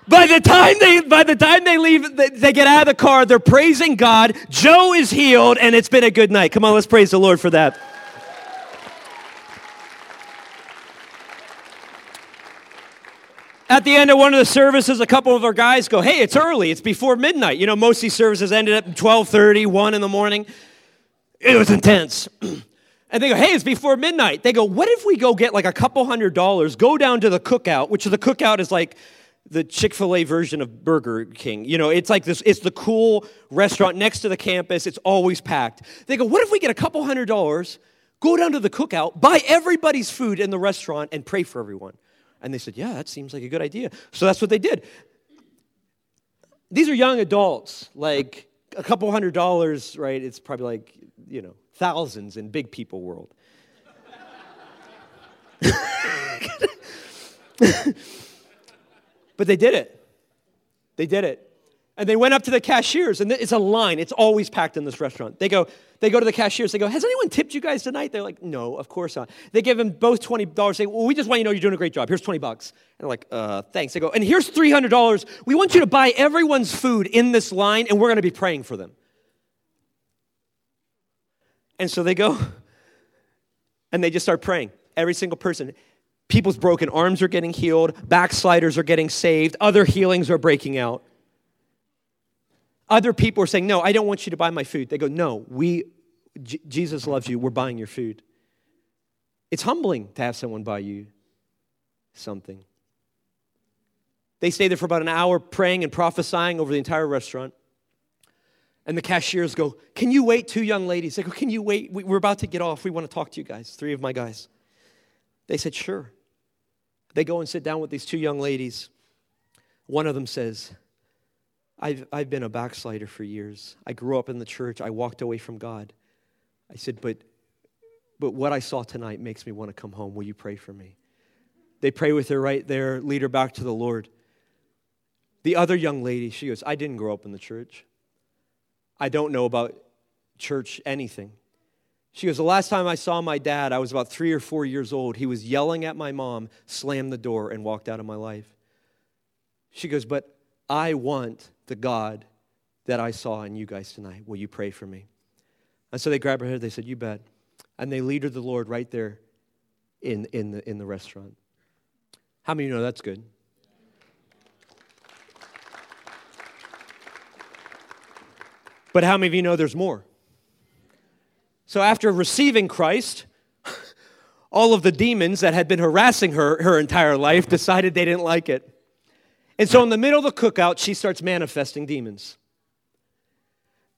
by the time they by the time they leave they, they get out of the car they're praising god joe is healed and it's been a good night come on let's praise the lord for that At the end of one of the services, a couple of our guys go, "Hey, it's early. It's before midnight." You know, most of these services ended up at 12:30, 1 in the morning. It was intense. And they go, hey, it's before midnight. They go, what if we go get like a couple hundred dollars, go down to the cookout, which the cookout is like the Chick fil A version of Burger King. You know, it's like this, it's the cool restaurant next to the campus, it's always packed. They go, what if we get a couple hundred dollars, go down to the cookout, buy everybody's food in the restaurant, and pray for everyone? And they said, Yeah, that seems like a good idea. So that's what they did. These are young adults, like a couple hundred dollars, right? It's probably like, you know, thousands in big people world. but they did it. They did it. And they went up to the cashiers, and it's a line. It's always packed in this restaurant. They go, they go to the cashiers. They go, "Has anyone tipped you guys tonight?" They're like, "No, of course not." They give them both twenty dollars. Say, "Well, we just want you to know you're doing a great job. Here's twenty bucks." And they're like, uh, "Thanks." They go, "And here's three hundred dollars. We want you to buy everyone's food in this line, and we're going to be praying for them." And so they go, and they just start praying. Every single person. People's broken arms are getting healed. Backsliders are getting saved. Other healings are breaking out. Other people are saying, No, I don't want you to buy my food. They go, No, we, J- Jesus loves you. We're buying your food. It's humbling to have someone buy you something. They stay there for about an hour praying and prophesying over the entire restaurant. And the cashiers go, Can you wait? Two young ladies. They go, Can you wait? We're about to get off. We want to talk to you guys. Three of my guys. They said, Sure. They go and sit down with these two young ladies. One of them says, I've, I've been a backslider for years. I grew up in the church. I walked away from God. I said, But, but what I saw tonight makes me want to come home. Will you pray for me? They pray with her right there, lead her back to the Lord. The other young lady, she goes, I didn't grow up in the church. I don't know about church anything. She goes, The last time I saw my dad, I was about three or four years old. He was yelling at my mom, slammed the door, and walked out of my life. She goes, But I want the God that I saw in you guys tonight. Will you pray for me? And so they grab her head, they said, You bet. And they lead her to the Lord right there in, in, the, in the restaurant. How many of you know that's good? But how many of you know there's more? So after receiving Christ, all of the demons that had been harassing her her entire life decided they didn't like it. And so in the middle of the cookout, she starts manifesting demons.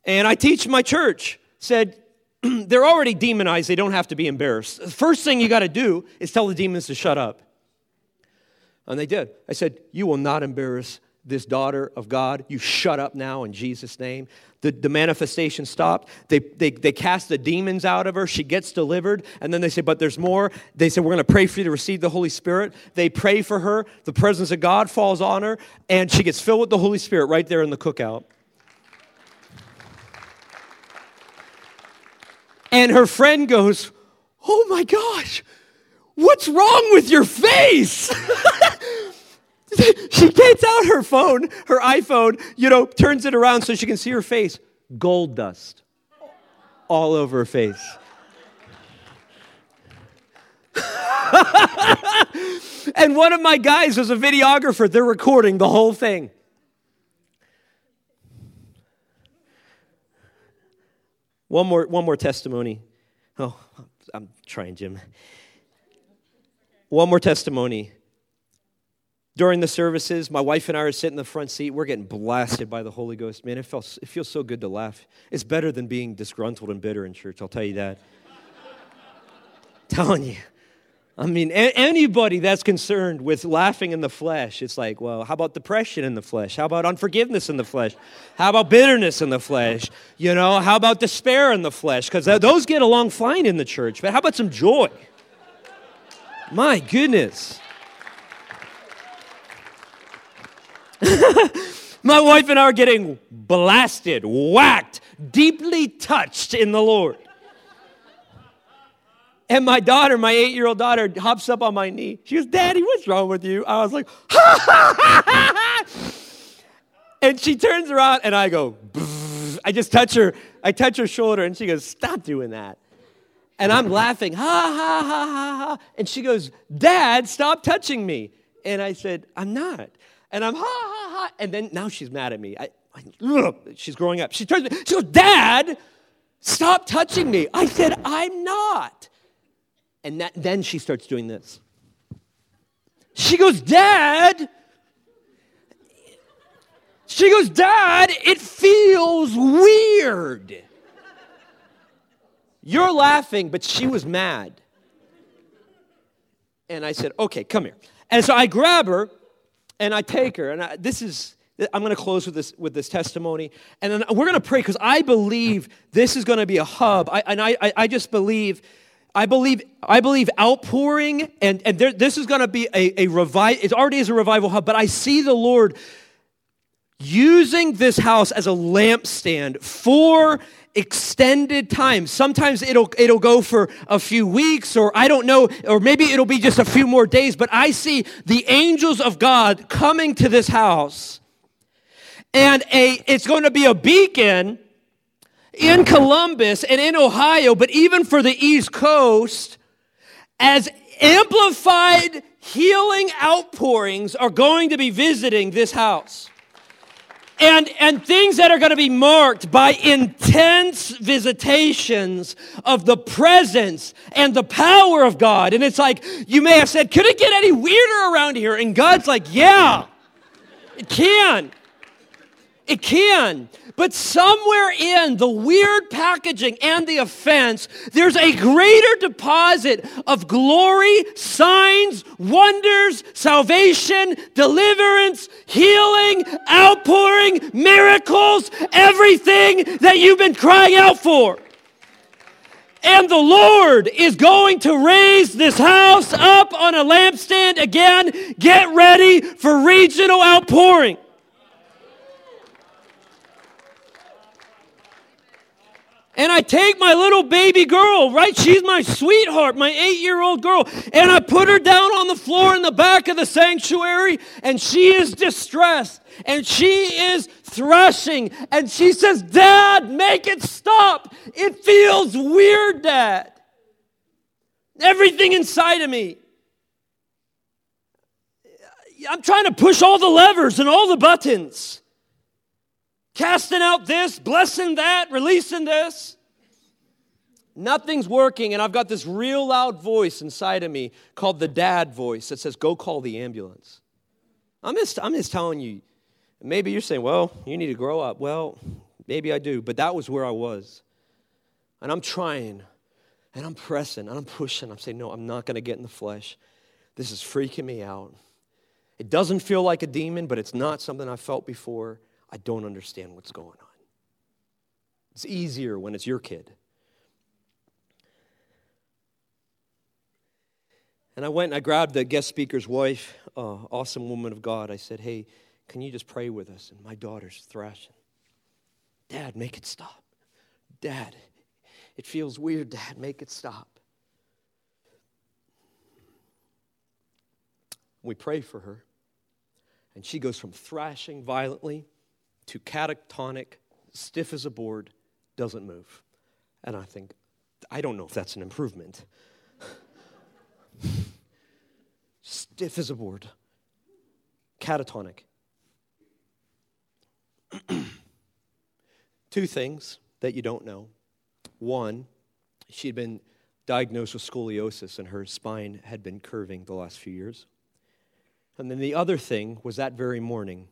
And I teach my church, said, they're already demonized, they don't have to be embarrassed. The first thing you got to do is tell the demons to shut up. And they did. I said, You will not embarrass this daughter of God. You shut up now in Jesus' name. The, the manifestation stopped. They, they, they cast the demons out of her. She gets delivered. And then they say, But there's more. They say, We're going to pray for you to receive the Holy Spirit. They pray for her. The presence of God falls on her. And she gets filled with the Holy Spirit right there in the cookout. And her friend goes, Oh my gosh, what's wrong with your face? she takes out her phone, her iPhone, you know, turns it around so she can see her face. Gold dust all over her face. and one of my guys was a videographer. They're recording the whole thing. One more, one more testimony. Oh, I'm trying, Jim. One more testimony. During the services, my wife and I are sitting in the front seat. We're getting blasted by the Holy Ghost. Man, it, feels, it feels so good to laugh. It's better than being disgruntled and bitter in church, I'll tell you that. telling you. I mean, a- anybody that's concerned with laughing in the flesh, it's like, well, how about depression in the flesh? How about unforgiveness in the flesh? How about bitterness in the flesh? You know, how about despair in the flesh? Because those get along fine in the church. But how about some joy? My goodness. My wife and I are getting blasted, whacked, deeply touched in the Lord. And my daughter, my eight year old daughter, hops up on my knee. She goes, Daddy, what's wrong with you? I was like, ha ha ha ha. And she turns around and I go, I just touch her, I touch her shoulder and she goes, Stop doing that. And I'm laughing, ha ha ha ha ha. And she goes, Dad, stop touching me. And I said, I'm not. And I'm ha ha ha. And then now she's mad at me. I, I, she's growing up. She turns, she goes, Dad, stop touching me. I said, I'm not. And that, then she starts doing this. She goes, Dad. She goes, Dad, it feels weird. You're laughing, but she was mad. And I said, Okay, come here. And so I grab her and I take her, and I, this is. I'm going to close with this with this testimony, and then we're going to pray because I believe this is going to be a hub. I, and I, I just believe I believe, I believe outpouring, and, and there, this is going to be a, a revival. It already is a revival hub, but I see the Lord using this house as a lampstand for extended time. Sometimes it'll it'll go for a few weeks or I don't know or maybe it'll be just a few more days, but I see the angels of God coming to this house. And a it's going to be a beacon in Columbus and in Ohio, but even for the East Coast, as amplified healing outpourings are going to be visiting this house. And, and things that are going to be marked by intense visitations of the presence and the power of God. And it's like, you may have said, could it get any weirder around here? And God's like, yeah, it can. It can. But somewhere in the weird packaging and the offense, there's a greater deposit of glory, signs, wonders, salvation, deliverance, healing, outpouring, miracles, everything that you've been crying out for. And the Lord is going to raise this house up on a lampstand again. Get ready for regional outpouring. And I take my little baby girl, right? She's my sweetheart, my eight year old girl. And I put her down on the floor in the back of the sanctuary, and she is distressed. And she is thrashing. And she says, Dad, make it stop. It feels weird, Dad. Everything inside of me. I'm trying to push all the levers and all the buttons casting out this, blessing that, releasing this. Nothing's working, and I've got this real loud voice inside of me called the dad voice that says, Go call the ambulance. I'm just, I'm just telling you, maybe you're saying, Well, you need to grow up. Well, maybe I do, but that was where I was. And I'm trying, and I'm pressing, and I'm pushing. I'm saying, No, I'm not going to get in the flesh. This is freaking me out. It doesn't feel like a demon, but it's not something I've felt before. I don't understand what's going on. It's easier when it's your kid. And I went and I grabbed the guest speaker's wife, uh, awesome woman of God. I said, Hey, can you just pray with us? And my daughter's thrashing. Dad, make it stop. Dad, it feels weird, Dad, make it stop. We pray for her. And she goes from thrashing violently to catatonic, stiff as a board, doesn't move. And I think, I don't know if that's an improvement. stiff as a board, catatonic. Two things that you don't know. One, she had been diagnosed with scoliosis and her spine had been curving the last few years. And then the other thing was that very morning,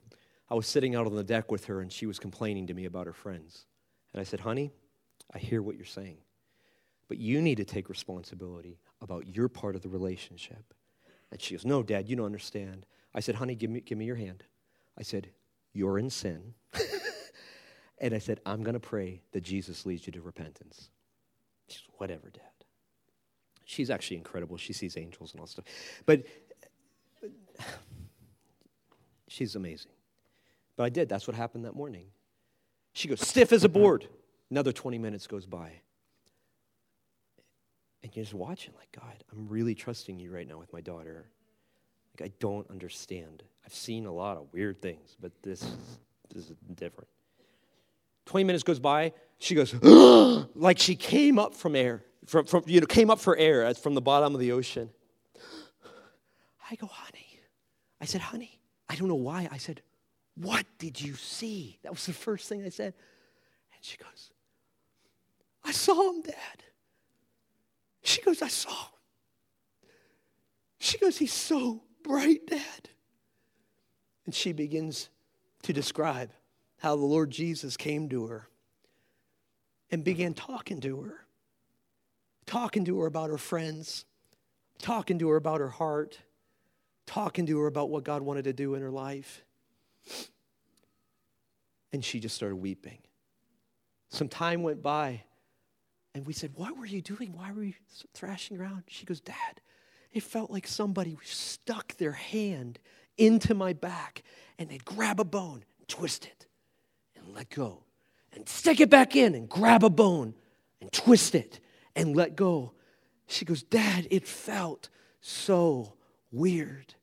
I was sitting out on the deck with her and she was complaining to me about her friends. And I said, Honey, I hear what you're saying, but you need to take responsibility about your part of the relationship. And she goes, No, Dad, you don't understand. I said, Honey, give me, give me your hand. I said, You're in sin. and I said, I'm going to pray that Jesus leads you to repentance. She goes, Whatever, Dad. She's actually incredible. She sees angels and all stuff. But, but she's amazing. But I did. That's what happened that morning. She goes, stiff as a board. Another 20 minutes goes by. And you're just watching, like, God, I'm really trusting you right now with my daughter. Like, I don't understand. I've seen a lot of weird things, but this, this is different. 20 minutes goes by. She goes, like she came up from air, from, from, you know, came up for air from the bottom of the ocean. I go, honey. I said, honey. I don't know why. I said, what did you see? That was the first thing I said. And she goes, I saw him, Dad. She goes, I saw him. She goes, He's so bright, Dad. And she begins to describe how the Lord Jesus came to her and began talking to her, talking to her about her friends, talking to her about her heart, talking to her about what God wanted to do in her life. And she just started weeping. Some time went by, and we said, What were you doing? Why were you thrashing around? She goes, Dad, it felt like somebody stuck their hand into my back and they'd grab a bone, twist it, and let go. And stick it back in and grab a bone and twist it and let go. She goes, Dad, it felt so weird.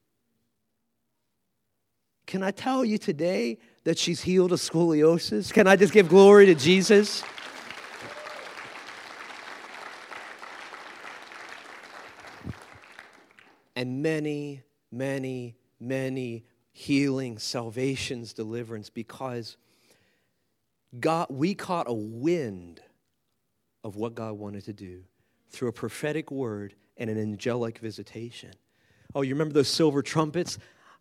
Can I tell you today that she's healed of scoliosis? Can I just give glory to Jesus? And many, many, many healing, salvations, deliverance because God, we caught a wind of what God wanted to do through a prophetic word and an angelic visitation. Oh, you remember those silver trumpets?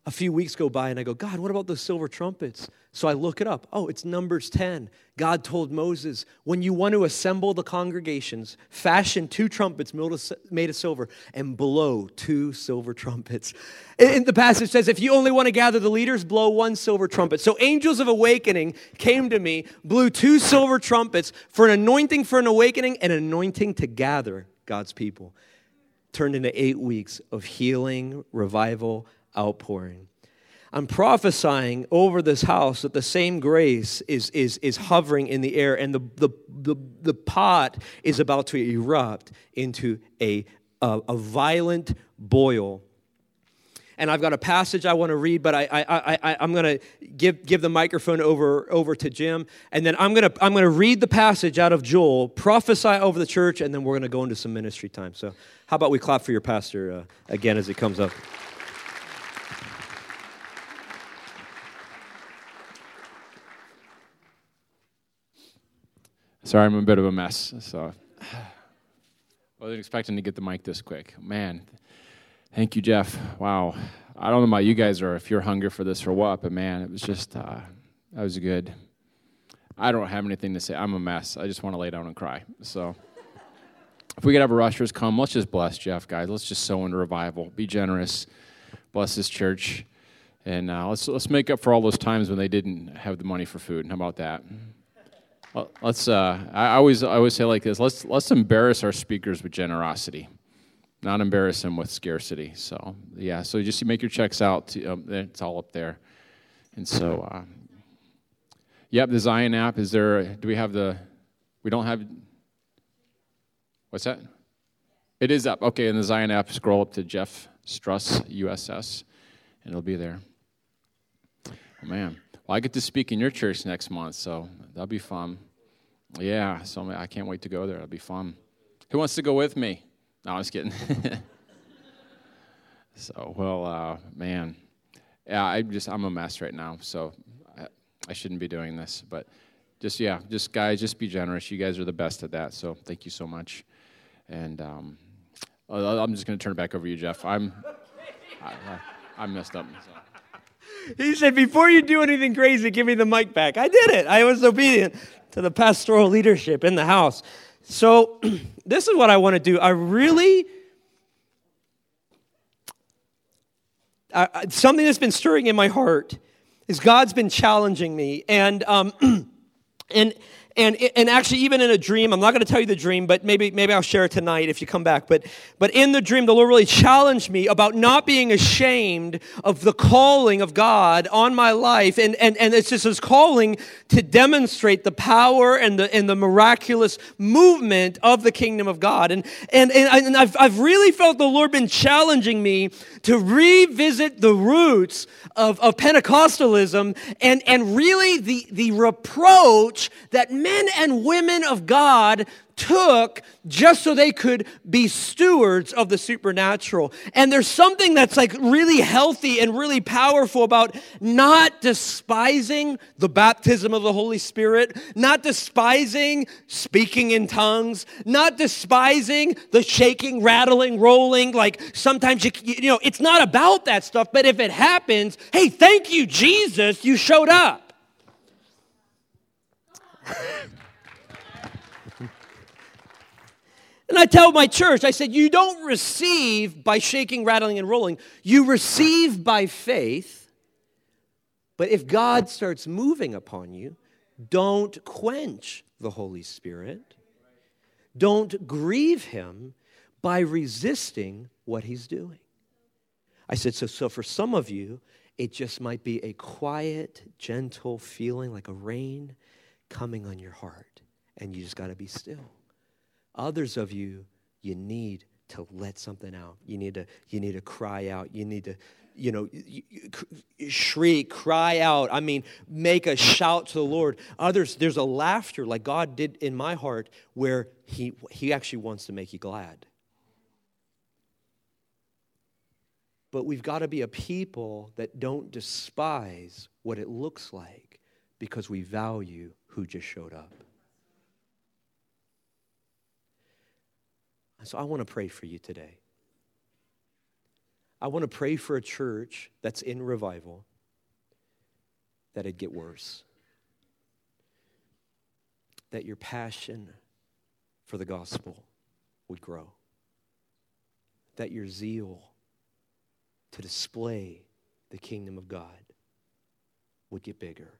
A few weeks go by and I go, God, what about those silver trumpets? So I look it up. Oh, it's Numbers 10. God told Moses, when you want to assemble the congregations, fashion two trumpets made of silver and blow two silver trumpets. And the passage says, if you only want to gather the leaders, blow one silver trumpet. So angels of awakening came to me, blew two silver trumpets for an anointing for an awakening and an anointing to gather God's people. Turned into eight weeks of healing, revival, outpouring. I'm prophesying over this house that the same grace is, is, is hovering in the air and the, the, the, the pot is about to erupt into a, a, a violent boil and I've got a passage I want to read, but I, I, I, I'm going to give, give the microphone over, over to Jim, and then I'm going to, I'm going to read the passage out of Joel, prophesy over the church, and then we're going to go into some ministry time. So, how about we clap for your pastor uh, again as he comes up? Sorry, I'm a bit of a mess. So I wasn't expecting to get the mic this quick. Man, thank you, Jeff. Wow. I don't know about you guys or if you're hungry for this or what, but man, it was just, uh, that was good. I don't have anything to say. I'm a mess. I just want to lay down and cry. So if we could have a rushers come, let's just bless Jeff, guys. Let's just sow into revival. Be generous. Bless this church. And uh, let's, let's make up for all those times when they didn't have the money for food. How about that? Let's. Uh, I always. I always say like this. Let's. Let's embarrass our speakers with generosity, not embarrass them with scarcity. So yeah. So just make your checks out. To, um, it's all up there. And so, uh, yep. The Zion app. Is there? Do we have the? We don't have. What's that? It is up. Okay. In the Zion app, scroll up to Jeff Struss USS, and it'll be there. Oh man. Well, I get to speak in your church next month, so that'll be fun. Yeah, so I can't wait to go there. It'll be fun. Who wants to go with me? No, I'm just kidding. so, well, uh, man, yeah, I just I'm a mess right now, so I, I shouldn't be doing this. But just yeah, just guys, just be generous. You guys are the best at that. So thank you so much. And um, I'm just going to turn it back over to you, Jeff. I'm I, I, I messed up. So. He said, Before you do anything crazy, give me the mic back. I did it. I was obedient to the pastoral leadership in the house. So, this is what I want to do. I really, something that's been stirring in my heart is God's been challenging me. And, um, and, and, and actually even in a dream i'm not going to tell you the dream but maybe, maybe i'll share it tonight if you come back. But, but in the dream the lord really challenged me about not being ashamed of the calling of god on my life. And, and, and it's just his calling to demonstrate the power and the, and the miraculous movement of the kingdom of god. And, and, and, I've, I've really felt the lord been challenging me to revisit the roots of, of pentecostalism and, and really the, the reproach that men and women of God took just so they could be stewards of the supernatural. And there's something that's like really healthy and really powerful about not despising the baptism of the Holy Spirit, not despising speaking in tongues, not despising the shaking, rattling, rolling. Like sometimes you, you know, it's not about that stuff, but if it happens, hey, thank you, Jesus, you showed up. And I tell my church, I said, you don't receive by shaking, rattling, and rolling. You receive by faith. But if God starts moving upon you, don't quench the Holy Spirit. Don't grieve Him by resisting what He's doing. I said, so, so for some of you, it just might be a quiet, gentle feeling like a rain coming on your heart, and you just got to be still. Others of you, you need to let something out. You need to, you need to cry out. You need to, you know, shriek, cry out. I mean, make a shout to the Lord. Others, there's a laughter like God did in my heart where He, he actually wants to make you glad. But we've got to be a people that don't despise what it looks like because we value who just showed up. So I want to pray for you today. I want to pray for a church that's in revival that it'd get worse. That your passion for the gospel would grow. That your zeal to display the kingdom of God would get bigger.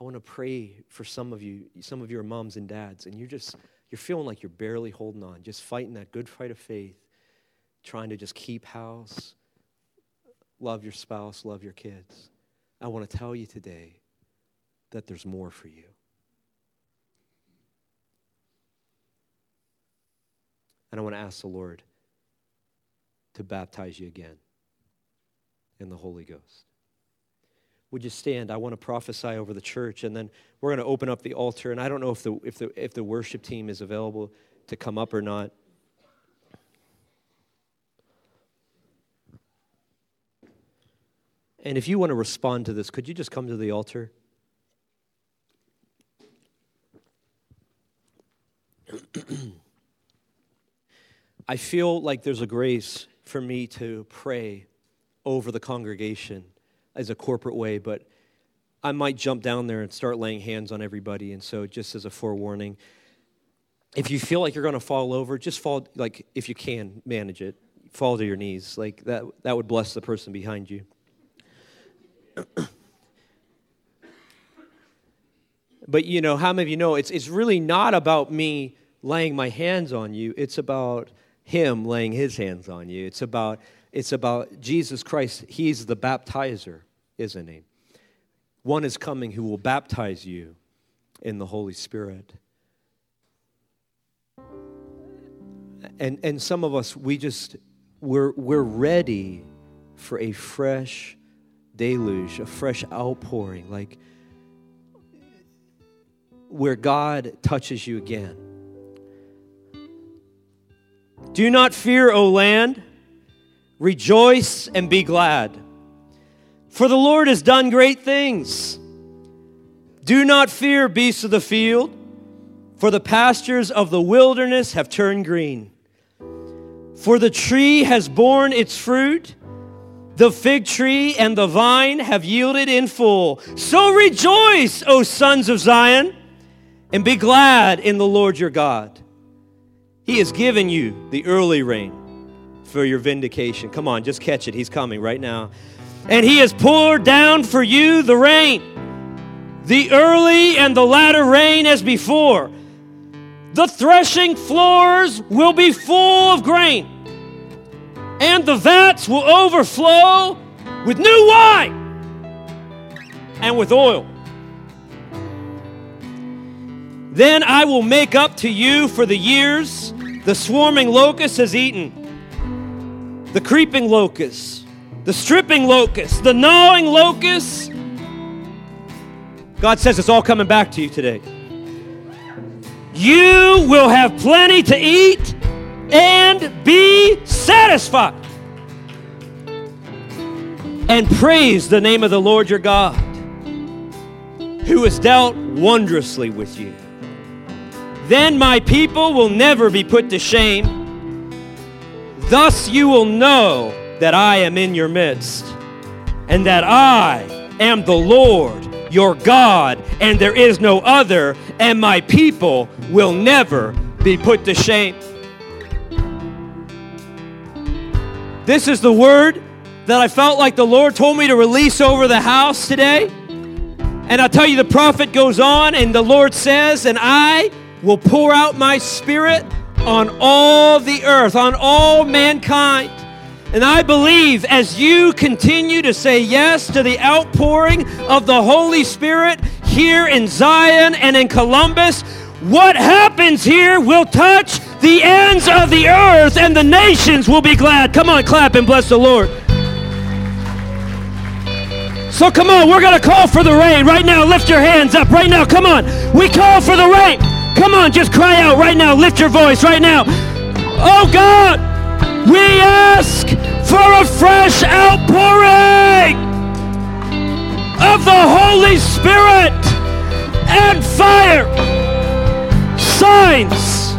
I want to pray for some of you, some of your moms and dads, and you're just, you're feeling like you're barely holding on, just fighting that good fight of faith, trying to just keep house, love your spouse, love your kids. I want to tell you today that there's more for you. And I want to ask the Lord to baptize you again in the Holy Ghost. Would you stand? I want to prophesy over the church, and then we're going to open up the altar. And I don't know if the, if the, if the worship team is available to come up or not. And if you want to respond to this, could you just come to the altar? I feel like there's a grace for me to pray over the congregation as a corporate way, but I might jump down there and start laying hands on everybody. And so, just as a forewarning, if you feel like you're going to fall over, just fall, like, if you can, manage it. Fall to your knees. Like, that, that would bless the person behind you. but, you know, how many of you know it's, it's really not about me laying my hands on you, it's about him laying his hands on you. It's about, it's about Jesus Christ. He's the baptizer, isn't he? One is coming who will baptize you in the Holy Spirit. And, and some of us, we just, we're, we're ready for a fresh deluge, a fresh outpouring, like where God touches you again do not fear, O land. Rejoice and be glad. For the Lord has done great things. Do not fear, beasts of the field, for the pastures of the wilderness have turned green. For the tree has borne its fruit, the fig tree and the vine have yielded in full. So rejoice, O sons of Zion, and be glad in the Lord your God. He has given you the early rain for your vindication. Come on, just catch it. He's coming right now. And He has poured down for you the rain, the early and the latter rain as before. The threshing floors will be full of grain, and the vats will overflow with new wine and with oil. Then I will make up to you for the years the swarming locust has eaten, the creeping locust, the stripping locust, the gnawing locust. God says it's all coming back to you today. You will have plenty to eat and be satisfied. And praise the name of the Lord your God, who has dealt wondrously with you. Then my people will never be put to shame. Thus you will know that I am in your midst, and that I am the Lord your God, and there is no other, and my people will never be put to shame. This is the word that I felt like the Lord told me to release over the house today. And I'll tell you, the prophet goes on, and the Lord says, And I will pour out my spirit on all the earth, on all mankind. And I believe as you continue to say yes to the outpouring of the Holy Spirit here in Zion and in Columbus, what happens here will touch the ends of the earth and the nations will be glad. Come on, clap and bless the Lord. So come on, we're going to call for the rain right now. Lift your hands up right now. Come on. We call for the rain. Come on, just cry out right now. Lift your voice right now. Oh God, we ask for a fresh outpouring of the Holy Spirit and fire, signs,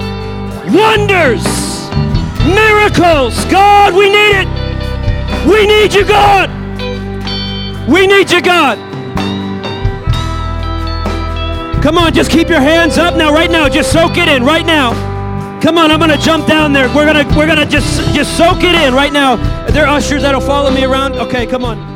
wonders, miracles. God, we need it. We need you, God. We need you, God. Come on, just keep your hands up now, right now. Just soak it in right now. Come on, I'm gonna jump down there. We're gonna we're gonna just just soak it in right now. There are ushers that'll follow me around. Okay, come on.